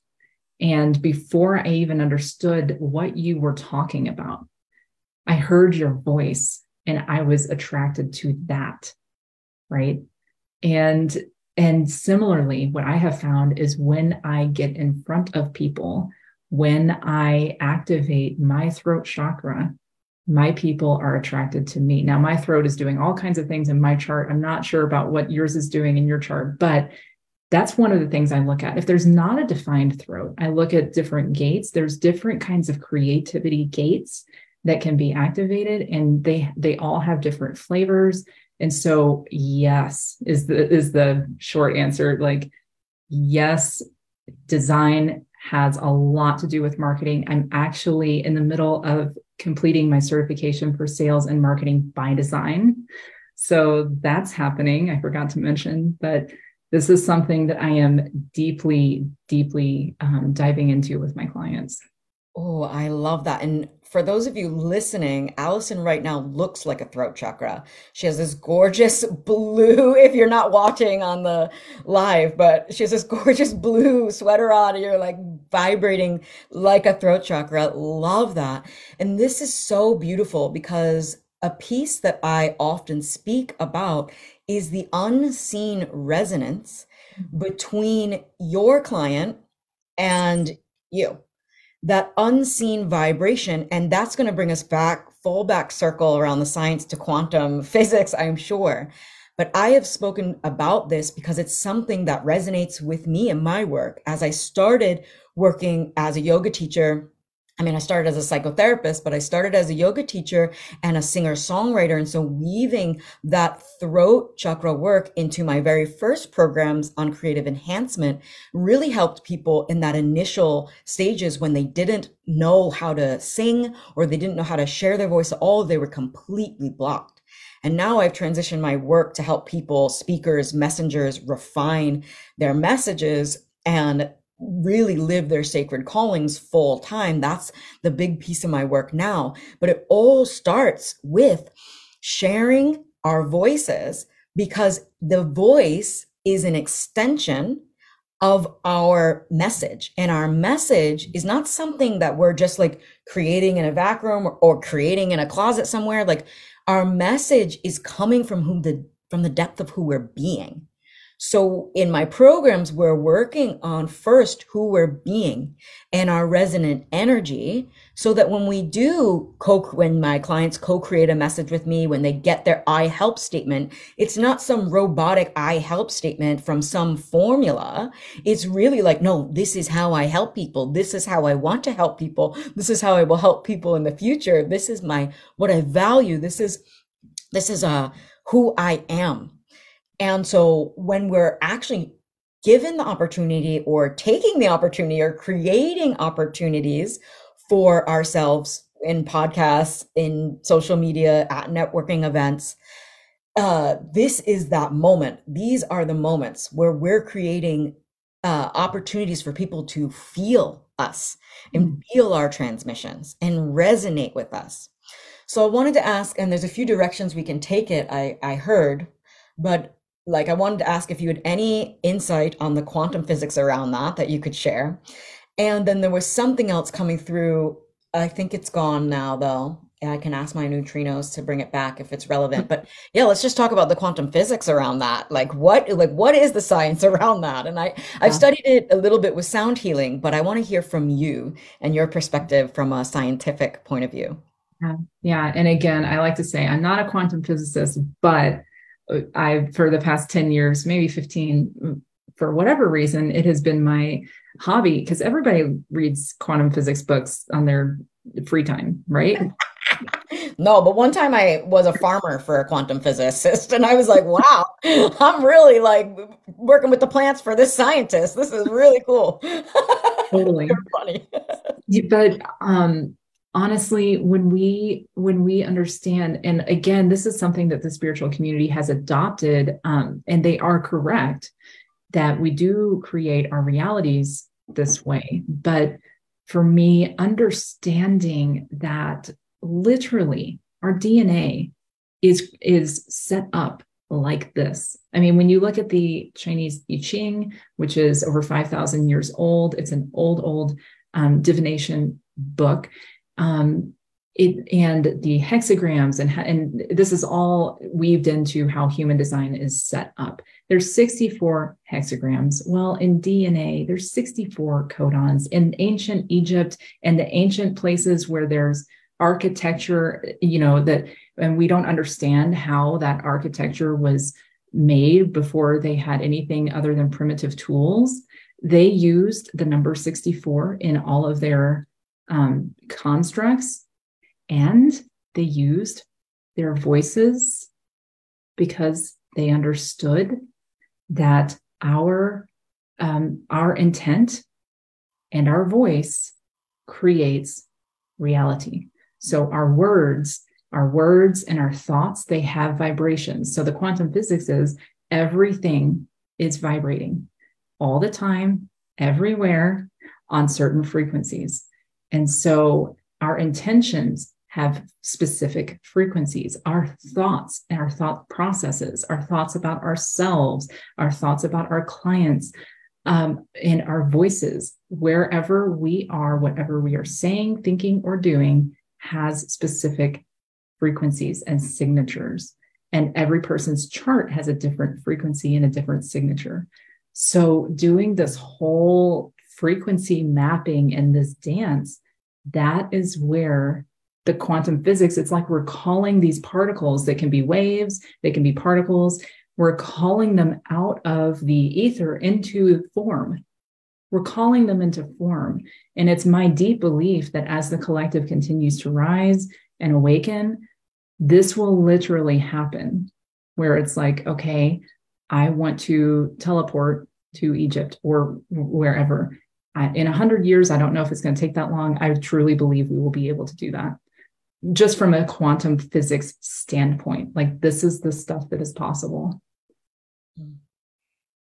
and before I even understood what you were talking about, I heard your voice and I was attracted to that. Right. And and similarly, what I have found is when I get in front of people, when I activate my throat chakra, my people are attracted to me. Now, my throat is doing all kinds of things in my chart. I'm not sure about what yours is doing in your chart, but that's one of the things I look at. If there's not a defined throat, I look at different gates. There's different kinds of creativity gates that can be activated and they they all have different flavors. And so yes is the is the short answer like yes design has a lot to do with marketing. I'm actually in the middle of completing my certification for sales and marketing by design. So that's happening. I forgot to mention, but this is something that I am deeply, deeply um, diving into with my clients. Oh, I love that. And for those of you listening, Allison right now looks like a throat chakra. She has this gorgeous [laughs] blue, if you're not watching on the live, but she has this [laughs] gorgeous blue sweater on. And you're like vibrating like a throat chakra. Love that. And this is so beautiful because a piece that I often speak about is the unseen resonance mm-hmm. between your client and you. That unseen vibration. And that's going to bring us back, full back circle around the science to quantum [laughs] physics, I'm sure. But I have spoken about this because it's something that resonates with me in my work. As I started working as a yoga teacher I mean, I started as a psychotherapist, but I started as a yoga teacher and a singer songwriter. And so weaving that throat chakra work into my very first programs on creative enhancement really helped people in that initial stages when they didn't know how to sing or they didn't know how to share their voice at all. They were completely blocked. And now I've transitioned my work to help people, speakers, messengers refine their messages and really live their sacred callings full time. That's the big piece of my work now. But it all starts with sharing our voices because the voice is an extension of our message. And our message is not something that we're just like creating in a vacuum or, or creating in a closet somewhere. Like our message is coming from whom the from the depth of who we're being. So in my programs, we're working on first who we're being and our resonant energy so that when we do co, when my clients co-create a message with me, when they get their I help statement, it's not some robotic I help statement from some formula. It's really like, no, this is how I help people. This is how I want to help people. This is how I will help people in the future. This is my, what I value. This is, this is, uh, who I am and so when we're actually given the opportunity or taking the opportunity or creating opportunities for ourselves in podcasts, in social media, at networking events, uh, this is that moment. These are the moments where we're creating uh, opportunities for people to feel us and mm. feel our transmissions and resonate with us. So I wanted to ask, and there's a few directions we can take it, I, I heard, but like I wanted to ask if you had any insight on the quantum physics around that that you could share. And then there was something else coming through. I think it's gone now though. I can ask my neutrinos to bring it back if it's relevant. [laughs] But yeah, let's just talk about the quantum physics around that. Like what like what is the science [laughs] around that? And I I've studied it a little bit with sound healing, but I want to hear from you and your perspective from a scientific point of view. Yeah. yeah. And again, I like to say I'm not a quantum physicist, but I for the past 10 years, maybe 15, for whatever reason, it has been my hobby because everybody reads quantum physics books on their free time, right? [laughs] no, but one time I was a farmer for a quantum physicist, and I was like, wow, I'm really like working with the plants for this scientist. This is really cool. [laughs] Totally funny. [laughs] but um honestly when we when we understand and again this is something that the spiritual community has adopted um, and they are correct that we do create our realities this way. But for me understanding that literally our dna is is set up like this. I mean when you look at the chinese i ching which is over 5000 years old it's an old old um, divination book um, it, and the hexagrams and and this is all weaved into how human design is set up. There's 64 hexagrams. Well in dna there's 64 codons. In ancient egypt and the ancient places where there's architecture you know that and we don't understand how that architecture was made before they had anything other than primitive tools they used the number 64 in all of their um, constructs and they used their voices because they understood that our um, our intent and our voice creates reality. So our words our words and our thoughts they have vibrations. So the quantum physics is everything is vibrating all the time everywhere on certain frequencies and so our intentions have specific frequencies. Our thoughts and our thought processes, our thoughts about ourselves, our thoughts about our clients, um, and our voices, wherever we are, whatever we are saying, thinking, or doing, has specific frequencies and signatures. And every person's chart has a different frequency and a different signature. So, doing this whole frequency mapping and this dance, that is where the quantum physics, it's like we're calling these particles that can be waves, they can be particles. We're calling them out of the ether into form. We're calling them into form. And it's my deep belief that as the collective continues to rise and awaken, this will literally happen where it's like, okay, I want to teleport to Egypt or wherever. In a hundred years, I don't know if it's going to take that long. I truly believe we will be able to do that. Just from a quantum physics standpoint like this is the stuff that is possible.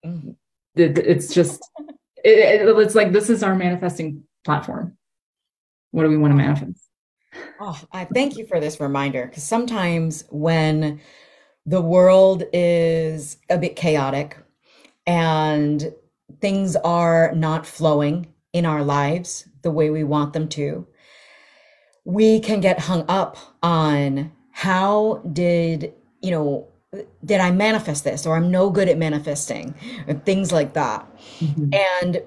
Mm. It, it's just [laughs] it, it, it's like this is our manifesting platform. What do we want to manifest? Oh i thank you for this reminder because sometimes when the world is a bit chaotic and things are not flowing in our lives the way we want them to we can get hung up on how did, you know, did I manifest this or I'm no good at manifesting or things like that. Mm-hmm. And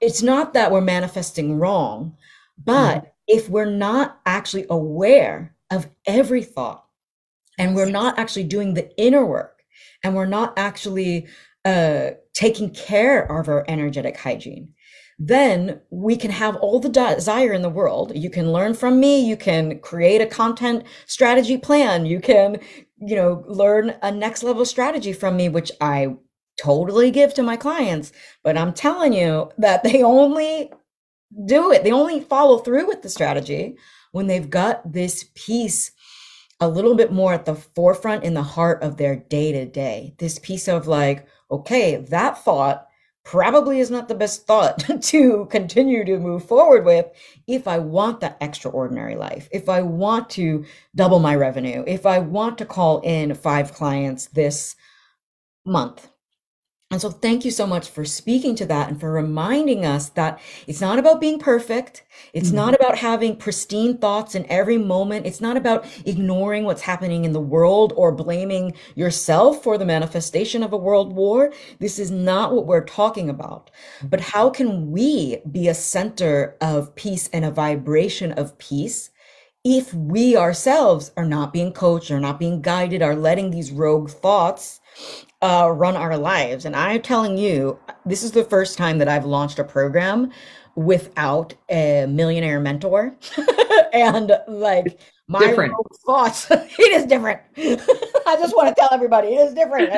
it's not that we're manifesting wrong, but mm-hmm. if we're not actually aware of every thought and we're not actually doing the inner work and we're not actually uh, taking care of our energetic hygiene, then we can have all the desire in the world. You can learn from me. You can create a content strategy plan. You can, you know, learn a next level strategy from me, which I totally give to my clients. But I'm telling you that they only do it, they only follow through with the strategy when they've got this piece a little bit more at the forefront in the heart of their day to day. This piece of like, okay, that thought probably is not the best thought [laughs] to continue to move forward with if I want that extraordinary life, if I want to double my revenue, if I want to call in five clients this month. And so, thank you so much for speaking to that and for reminding us that it's not about being perfect. It's mm-hmm. not about having pristine thoughts in every moment. It's not about ignoring what's happening in the world or blaming yourself for the manifestation of a world war. This is not what we're talking about. But how can we be a center of peace and a vibration of peace? If we ourselves are not being coached, or not being guided, are letting these rogue thoughts uh, run our lives. And I'm telling you, this is the first time that I've launched a program without a millionaire mentor. [laughs] and like my different. thoughts, [laughs] it is different. [laughs] I just want to tell everybody it is different.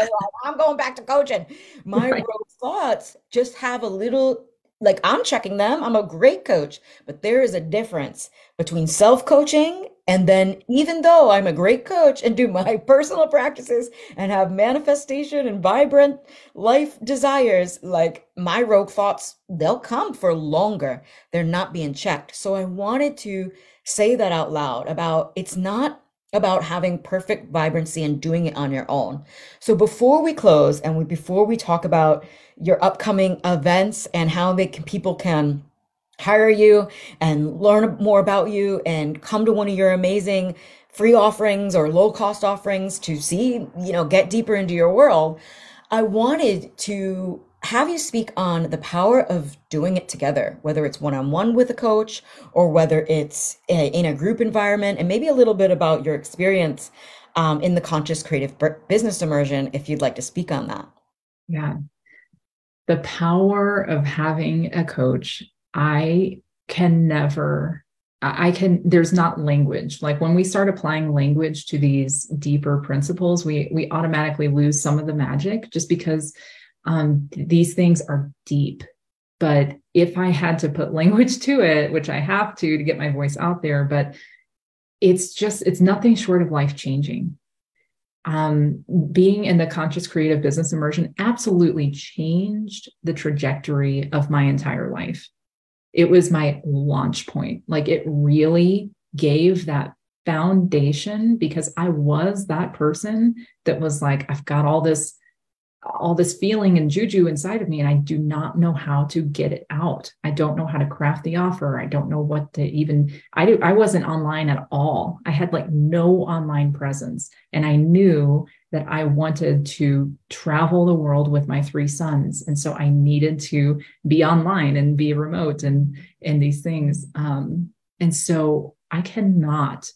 I'm going back to coaching. My right. thoughts just have a little like I'm checking them. I'm a great coach, but there is a difference between self coaching and then, even though I'm a great coach and do [laughs] my personal practices and have manifestation and vibrant life desires, like my rogue thoughts, they'll come for longer. They're not being checked. So I wanted to say that out loud about it's not about having perfect vibrancy and doing it on your own. So before we close and we, before we talk about your upcoming events and how they can, people can hire you and learn more about you and come to one of your amazing free offerings or low cost offerings to see, you know, get deeper into your world, I wanted to have you speak on the power of doing it together, whether it's one on one with a coach or whether it's a, in a group environment, and maybe a little bit about your experience um, in the conscious creative business immersion, if you'd like to speak on that. Yeah. The power of having a coach I can never I can there's not language. Like when we start applying language to these deeper principles, we we automatically lose some of the magic just because um, these things are deep. But if I had to put [laughs] language to it, which I have to to get my voice out there, but it's just it's nothing short of life changing. Um, being in the conscious creative business immersion absolutely changed the trajectory of my entire life it was my launch point. Like it really gave that foundation because I was that person that was like, I've got all this, all this feeling and juju inside of me, and I do not know how to get it out. I don't know how to craft the offer. I don't know what to even, I do, I wasn't online at all. I had like no online presence. And I knew that I wanted to travel the world with my three sons. And so I needed to be online and be remote and, and these things. Um, and so I cannot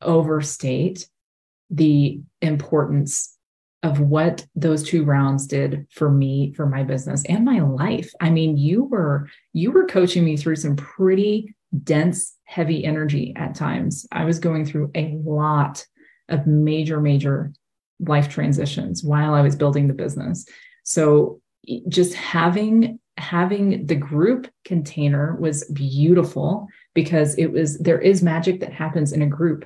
overstate the importance of what those two rounds did for me for my business and my life i mean you were you were coaching me through some pretty dense heavy energy at times i was going through a lot of major major life transitions while I was building the business. So just having having the group container was beautiful because it was there is magic that happens in a group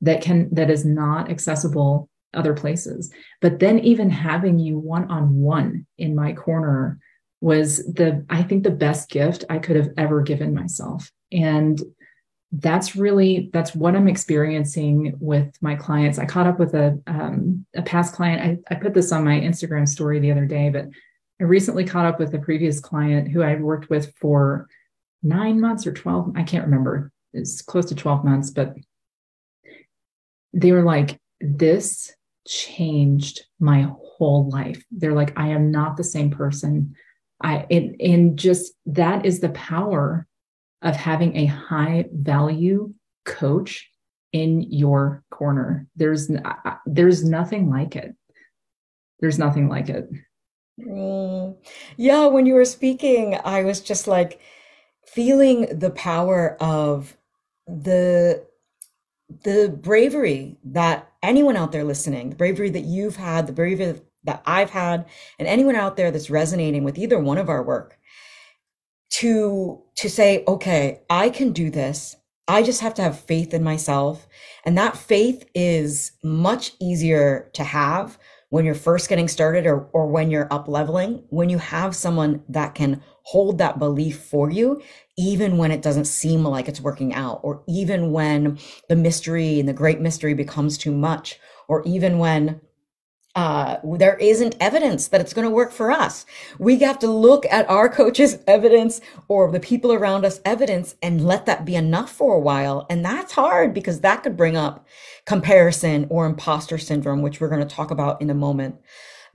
that can that is not accessible other places. But then even having you one on one in my corner was the i think the best gift i could have ever given myself. And that's really that's what i'm experiencing with my clients. I caught up with a um, a past client. I, I put this on my instagram story the other day but i recently caught up with a previous client who i've worked with for nine months or 12 i can't remember. It's close to 12 months but they were like this changed my whole life they're like i am not the same person i and, and just that is the power of having a high value coach in your corner. There's there's nothing like it. There's nothing like it. Mm. Yeah, when you were speaking, I was just like feeling the power of the the bravery that anyone out there listening, the bravery that you've had, the bravery that I've had, and anyone out there that's resonating with either one of our work to to say okay i can do this. I just have to have faith in myself. And that faith is much easier to have when you're first getting started or, or when you're up leveling, when you have someone that can hold that belief for you, even when it doesn't seem like it's working out, or even when the mystery and the great mystery becomes too much, or even when uh, there isn't evidence that it's going to work for us. We have to look at our coach's [laughs] evidence or the people around us evidence and let that be enough for a while. And that's hard because that could bring up comparison or imposter syndrome, which we're going to talk about in a moment.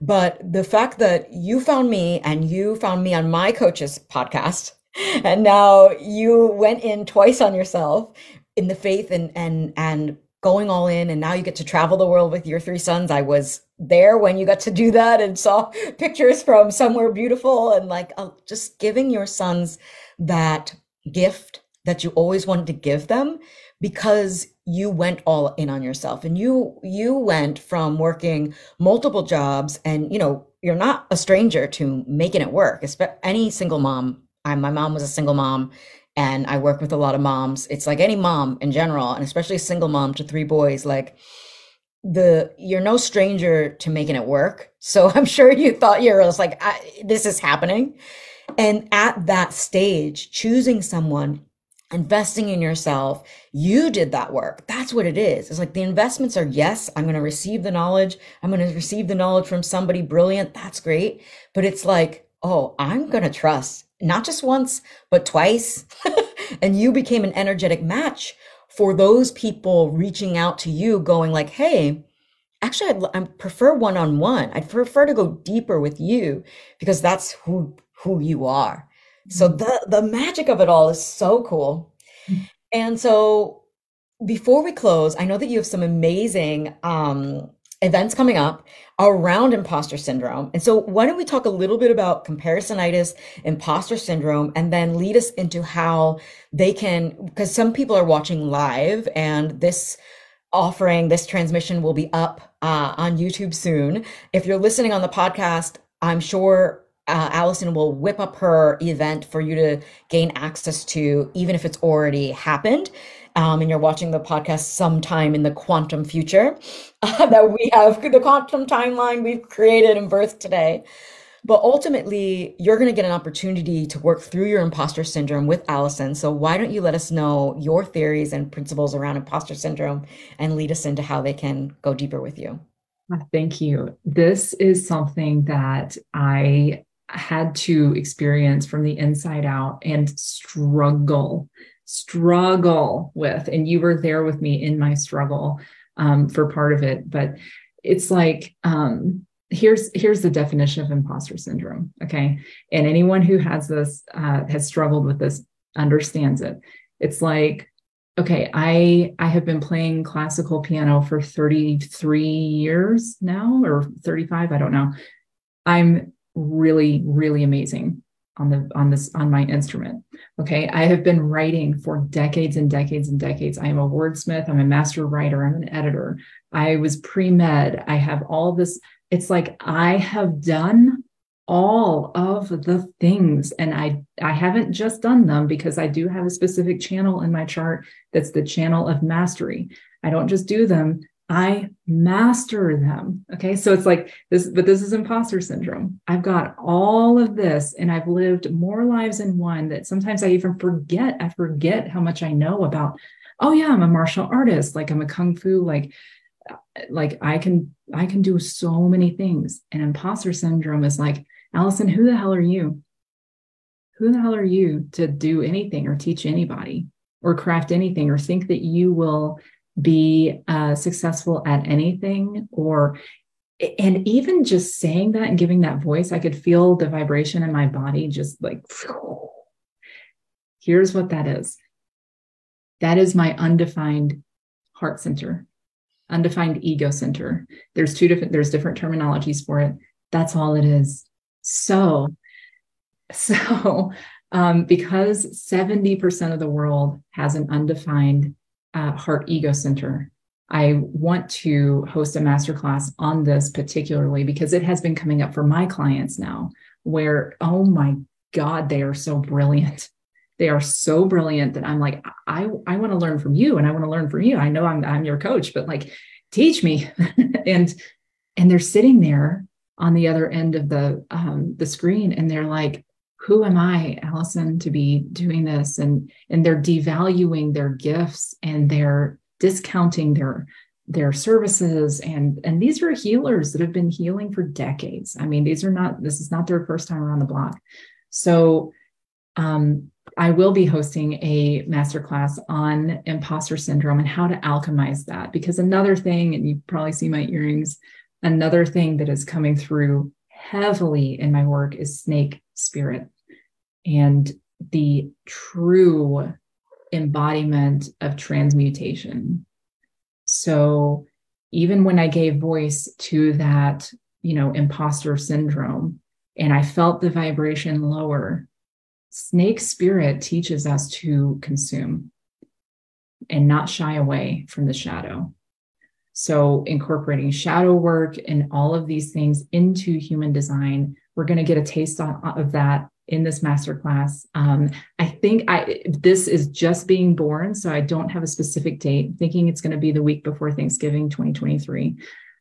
But the fact that you found me and you found me on my coach's podcast, [laughs] and now you went in twice on yourself in the faith and and and going all in and now you get to travel the world with your three sons. I was there when you got to do that and saw [laughs] pictures from somewhere beautiful and like uh, just giving your sons that gift that you always wanted to give them because you went all in on yourself. And you you went from working multiple jobs and you know you're not a stranger to making it work. Any single mom I, my mom was a single mom and I work with a lot of moms. It's like any mom in general, and especially a single mom to three boys, like the you're no stranger to making it work. So [laughs] I'm sure you thought you were just like, this is happening. And at that stage, choosing someone, investing in yourself, you did that work. That's what it is. It's like the investments are yes, I'm going to receive the knowledge. I'm going to receive the knowledge from somebody brilliant. That's great. But it's like, oh, I'm going to trust not just once, but twice. [laughs] and you became an energetic match for those people reaching out to you, going like, hey, actually, I'd, I prefer one on one. I'd prefer to go deeper with you because that's who who you are. So mm-hmm. the the magic of it all is so cool. Mm-hmm. And so before we close, I know that you have some amazing um, events coming up around imposter syndrome. And so why don't we talk a little bit about comparisonitis, imposter syndrome, and then lead us into how they can, because some people are watching live and this offering, this transmission will be up uh, on YouTube soon. If you're listening on the podcast, I'm sure uh, Allison will whip up her event for you to gain access to, even if it's already happened um, and you're watching the podcast sometime in the quantum future [laughs] uh, that we have the quantum timeline we've created and birthed today. But ultimately, you're going to get an opportunity to work through your imposter syndrome with Allison. So, why don't you let us know your theories and principles around imposter syndrome and lead us into how they can go deeper with you? Thank you. This is something that I had to experience from the inside out and struggle struggle with and you were there with me in my struggle um, for part of it. But it's like um, here's here's the definition of imposter syndrome okay? And anyone who has this uh, has struggled with this understands it. It's like okay i i have been playing classical piano for 33 years now or 35 i don't know. I'm really really amazing on the on this on my instrument. Okay i have been writing for decades and decades and decades. I am a wordsmith i'm a master writer i'm an editor. I was pre-med i have all this it's like i have done all of the things and i i haven't just done them because i do have a specific channel in my chart that's the channel of mastery. I don't just do them I master them. Okay. So it's like this, but this is imposter syndrome. I've got all of this and I've lived more lives in one that sometimes I even forget. I forget how much I know about, oh yeah, I'm a martial artist. Like I'm a kung fu, like, like I can, I can do so many things. And imposter syndrome is like, Allison, who the hell are you? Who the hell are you to do anything or teach anybody or craft anything or think that you will be uh, successful at anything or and even just saying that and giving that voice i could feel the vibration in my body just like [sniffs] here's what that is. That is my undefined heart center undefined ego center. There's two different there's different terminologies for it. That's all it is. So [laughs] so um, because 70% of the world has an undefined uh, Heart Ego Center. I want to host a masterclass on this particularly because it has been coming up for my clients now, where, oh my God, they are so brilliant. They are so brilliant that I'm like, I, I want to learn from you and I want to learn from you. I know I'm, I'm your coach, but like, teach me. [laughs] and and they're sitting there on the other end of the um, the screen and they're like who am i allison to be doing this? And and they're devaluing their gifts and they're discounting their their services. And and these are healers that have been healing for decades. I mean these are not this is not their first time around the block. So um, i will be hosting a masterclass on imposter syndrome and how to alchemize that. Because another thing and you probably see my earrings another thing that is coming through heavily in my work is snake spirit and the true embodiment of transmutation so even when I gave voice to that, you know, imposter syndrome and I felt the vibration lower, snake spirit teaches us to consume and not shy away from the shadow. So, incorporating shadow work and all of these things into human design, we're going to get a taste of that in this masterclass. Um, I think I this is just being born, so I don't have a specific date. I'm thinking it's going to be the week before Thanksgiving, 2023.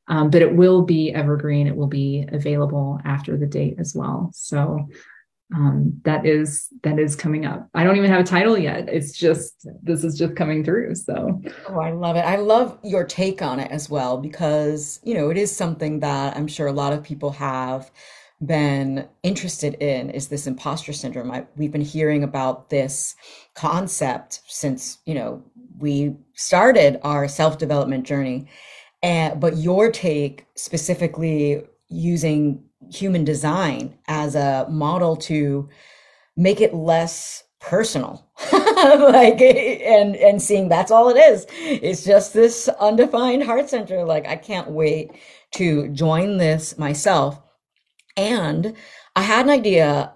Um, but it will be evergreen. It will be available after the date as well. So um, that is that is coming up. I don't even have a title yet. It's just this is just coming through. So oh, I love it. I love your take on it as well because you know it is something that I'm sure a lot of people have been interested in is this imposter syndrome. I, we've been hearing about this concept since, you know, we started our self-development journey. And, but your take specifically using human design as a model to make it less personal [laughs] like and and seeing that's all it is it's just this undefined heart center like i can't wait to join this myself and I had an idea.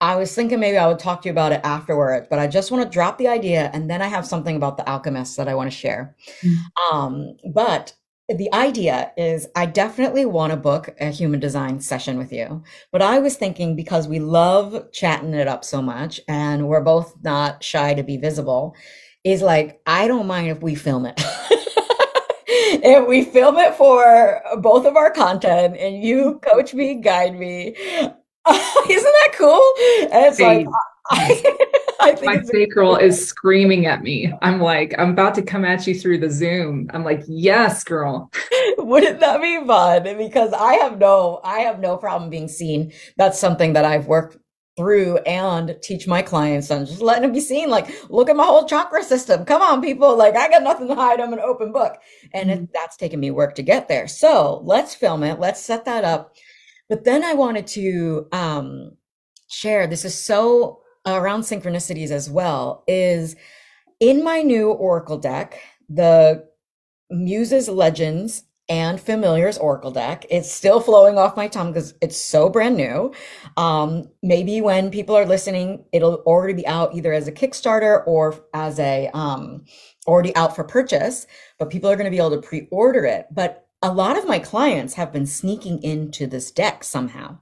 I was thinking maybe I would talk to you about it afterwards, but I just want to drop the idea and then I have something about the alchemists that I want to share. Mm-hmm. Um, but the idea is I definitely want to book a human design session with you. But I was thinking because we love chatting it up so much and we're both not shy to be visible, is like, I don't mind if we film it. [laughs] [laughs] and we film it for both of our content and you coach me guide me [laughs] isn't that cool and it's like [laughs] I, I think my sacral is screaming at me. I'm like, I'm about to come at you through the Zoom. I'm like, yes, girl. Wouldn't that be fun? Because I have no, I have no problem being seen. That's something that I've worked through and teach my clients and just letting them be seen. Like, look at my whole chakra system. Come on, people. Like, I got nothing to hide. I'm an open book. And mm-hmm. it, that's taken me work to get there. So let's film it. Let's set that up. But then I wanted to um, share this is so around synchronicities as well is in my new oracle deck the muses legends and Familiar's Oracle deck. It's still flowing off my tongue because it's so brand new. Um, maybe when people are listening, it'll already be out either as a Kickstarter or as a um, already out for purchase. But people are going to be able to pre-order it. But a lot of my clients have been sneaking into this deck somehow,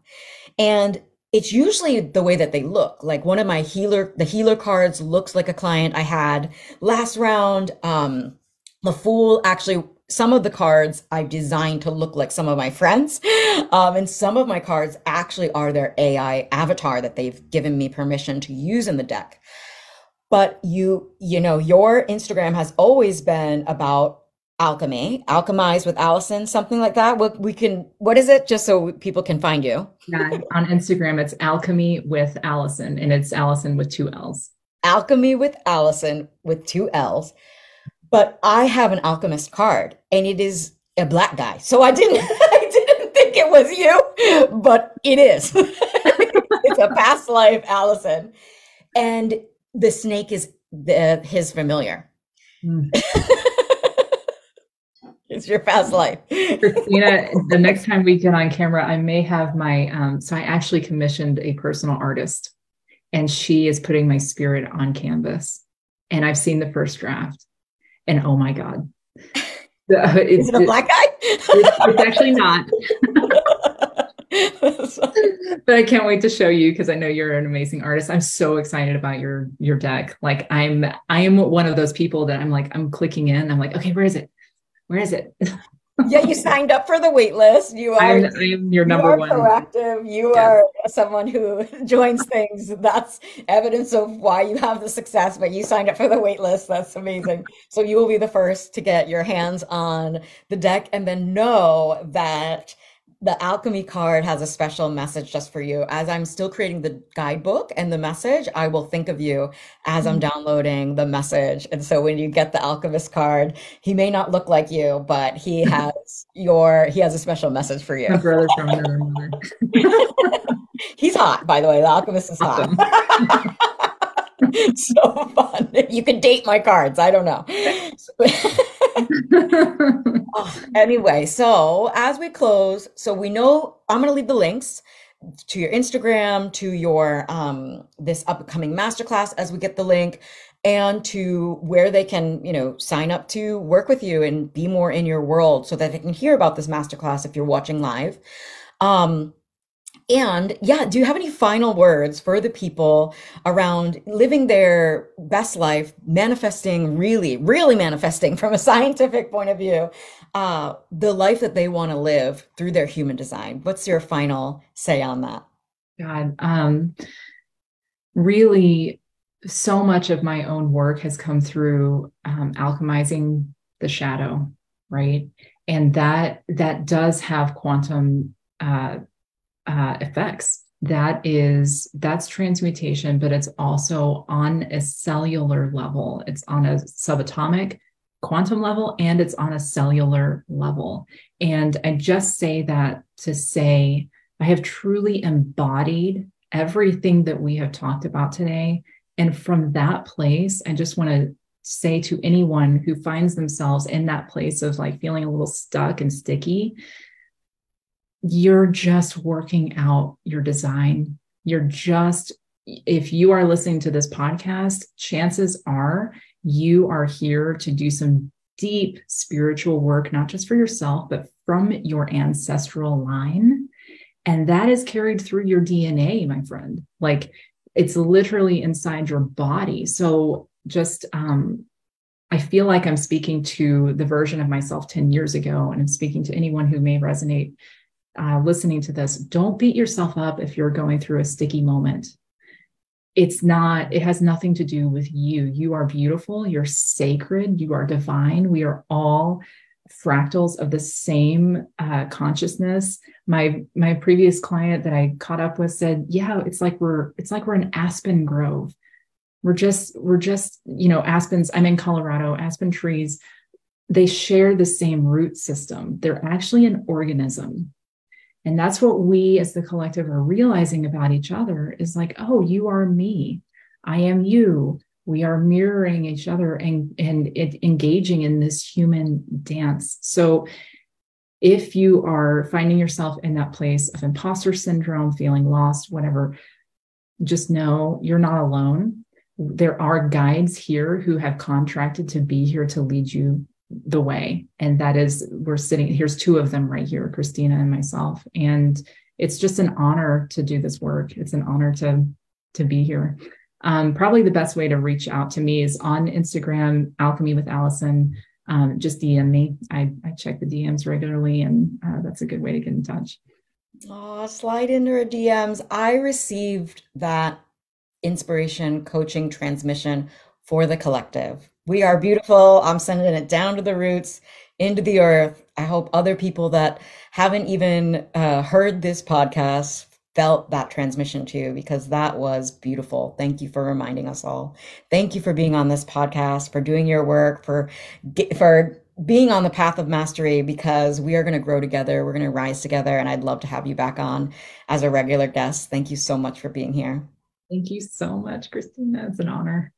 and it's usually the way that they look. Like one of my healer, the healer cards looks like a client I had last round. Um, the Fool actually some of the cards I've designed to look like some of my friends. [laughs] Um, and some of my cards actually are their AI avatar that they've given me permission to use in the deck. But you, you know, your Instagram has always been about alchemy, alchemize with Allison, something like that. We, we can, what is it? Just so people can find you. yeah, on Instagram, it's alchemy with Allison, and it's Allison with two L's. Alchemy with Allison with two L's but I have an alchemist card and it is a black guy. So I didn't [laughs] I didn't think it was you, but it is. [laughs] it's a past life Allison. And the snake is the his familiar. Mm. [laughs] it's your past life. Christina, the next time we get on camera, I may have my um, so I actually commissioned a personal artist and she is putting my spirit on canvas. And I've seen the first draft and oh my god. [laughs] Is [laughs] it a black guy? It's, it's actually not. [laughs] But i can't wait to show you because i know you're an amazing artist. I'm so excited about your your deck. Like i'm i am one of those people that i'm like i'm clicking in. I'm like okay where is it? Where is it yeah, you signed up for the wait list. You are I'm, I'm your number you are one. proactive. You Yeah. are someone who [laughs] joins things. That's evidence of why you have the success, but you signed up for the wait list. That's amazing. So you will be the first to get your hands on the deck and then know that the alchemy card has a special message just for you. As I'm still creating the guidebook and the message, I will think of you as I'm mm-hmm. downloading the message. And so when you get the alchemist card, he may not look like you, but he [laughs] has your he has a special message for My you. brother from another mother. [laughs] He's hot, by the way. The alchemist is Awesome. hot. [laughs] So fun. You can date my cards. I don't know. [laughs] Anyway, so as we close, so we know I'm going to leave the links to your Instagram, to your um this upcoming masterclass as we get the link, and to where they can, you know, sign up to work with you and be more in your world so that they can hear about this masterclass if you're watching live. Um, and yeah, do you have any final words for the people around living their best life, manifesting really, really manifesting [laughs] from a scientific point of view, uh, the life that they want to live through their human design? What's your final say on that? God, um, really, so much of my own work has come through um, alchemizing the shadow, right? And that that does have quantum uh, uh, effects. That is that's transmutation, but it's also on a cellular level. It's on a subatomic quantum level, and it's on a cellular level. And I just say that to say I have truly embodied everything that we have talked about today. And from that place, I just want to say to anyone who finds themselves in that place of like feeling a little stuck and sticky, you're just working out your design. You're just, if you are listening to this podcast, chances are you are here to do some deep spiritual work, not just for yourself, but from your ancestral line. And that is carried through your DNA, my friend. Like it's literally inside your body. So just, um, I feel like I'm speaking to the version of myself 10 years ago, and I'm speaking to anyone who may resonate uh, listening to this. Don't beat yourself up if you're going through a sticky moment. It's not, it has nothing to do with you. You are beautiful, you're sacred, you are divine. We are all fractals of the same uh, consciousness. My my previous client that I caught up with said, "Yeah, it's like we're it's like we're an aspen grove. We're just we're just you know aspens. I'm in Colorado. Aspen trees. They share the same root system. They're actually an organism." And that's what we as the collective are realizing about each other is like, oh, you are me. I am you. We are mirroring each other and and it, engaging in this human dance. So if you are finding yourself in that place of imposter syndrome feeling lost whatever just know you're not alone. There are guides here who have contracted to be here to lead you the way and that is we're sitting here's two of them right here christina and myself and it's just an honor to do this work it's an honor to to be here um, probably the best way to reach out to me is on Instagram, Alchemy with Allison. Um, just DM me. I, I check the DMs regularly, and uh, that's a good way to get in touch. Oh, slide into her DMs. I received that inspiration coaching transmission for the collective. We are beautiful. I'm sending it down to the roots, into the earth. I hope other people that haven't even uh, heard this podcast felt that transmission too, because that was beautiful. Thank you for reminding us all. Thank you for being on this podcast, for doing your work, for for being on the path of mastery because we are going to grow together. We're going to rise together. And I'd love to have you back on as a regular guest. Thank you so much for being here. Thank you so much, Christina. It's an honor.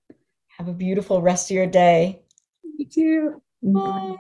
Have a beautiful rest of your day. You too. Bye.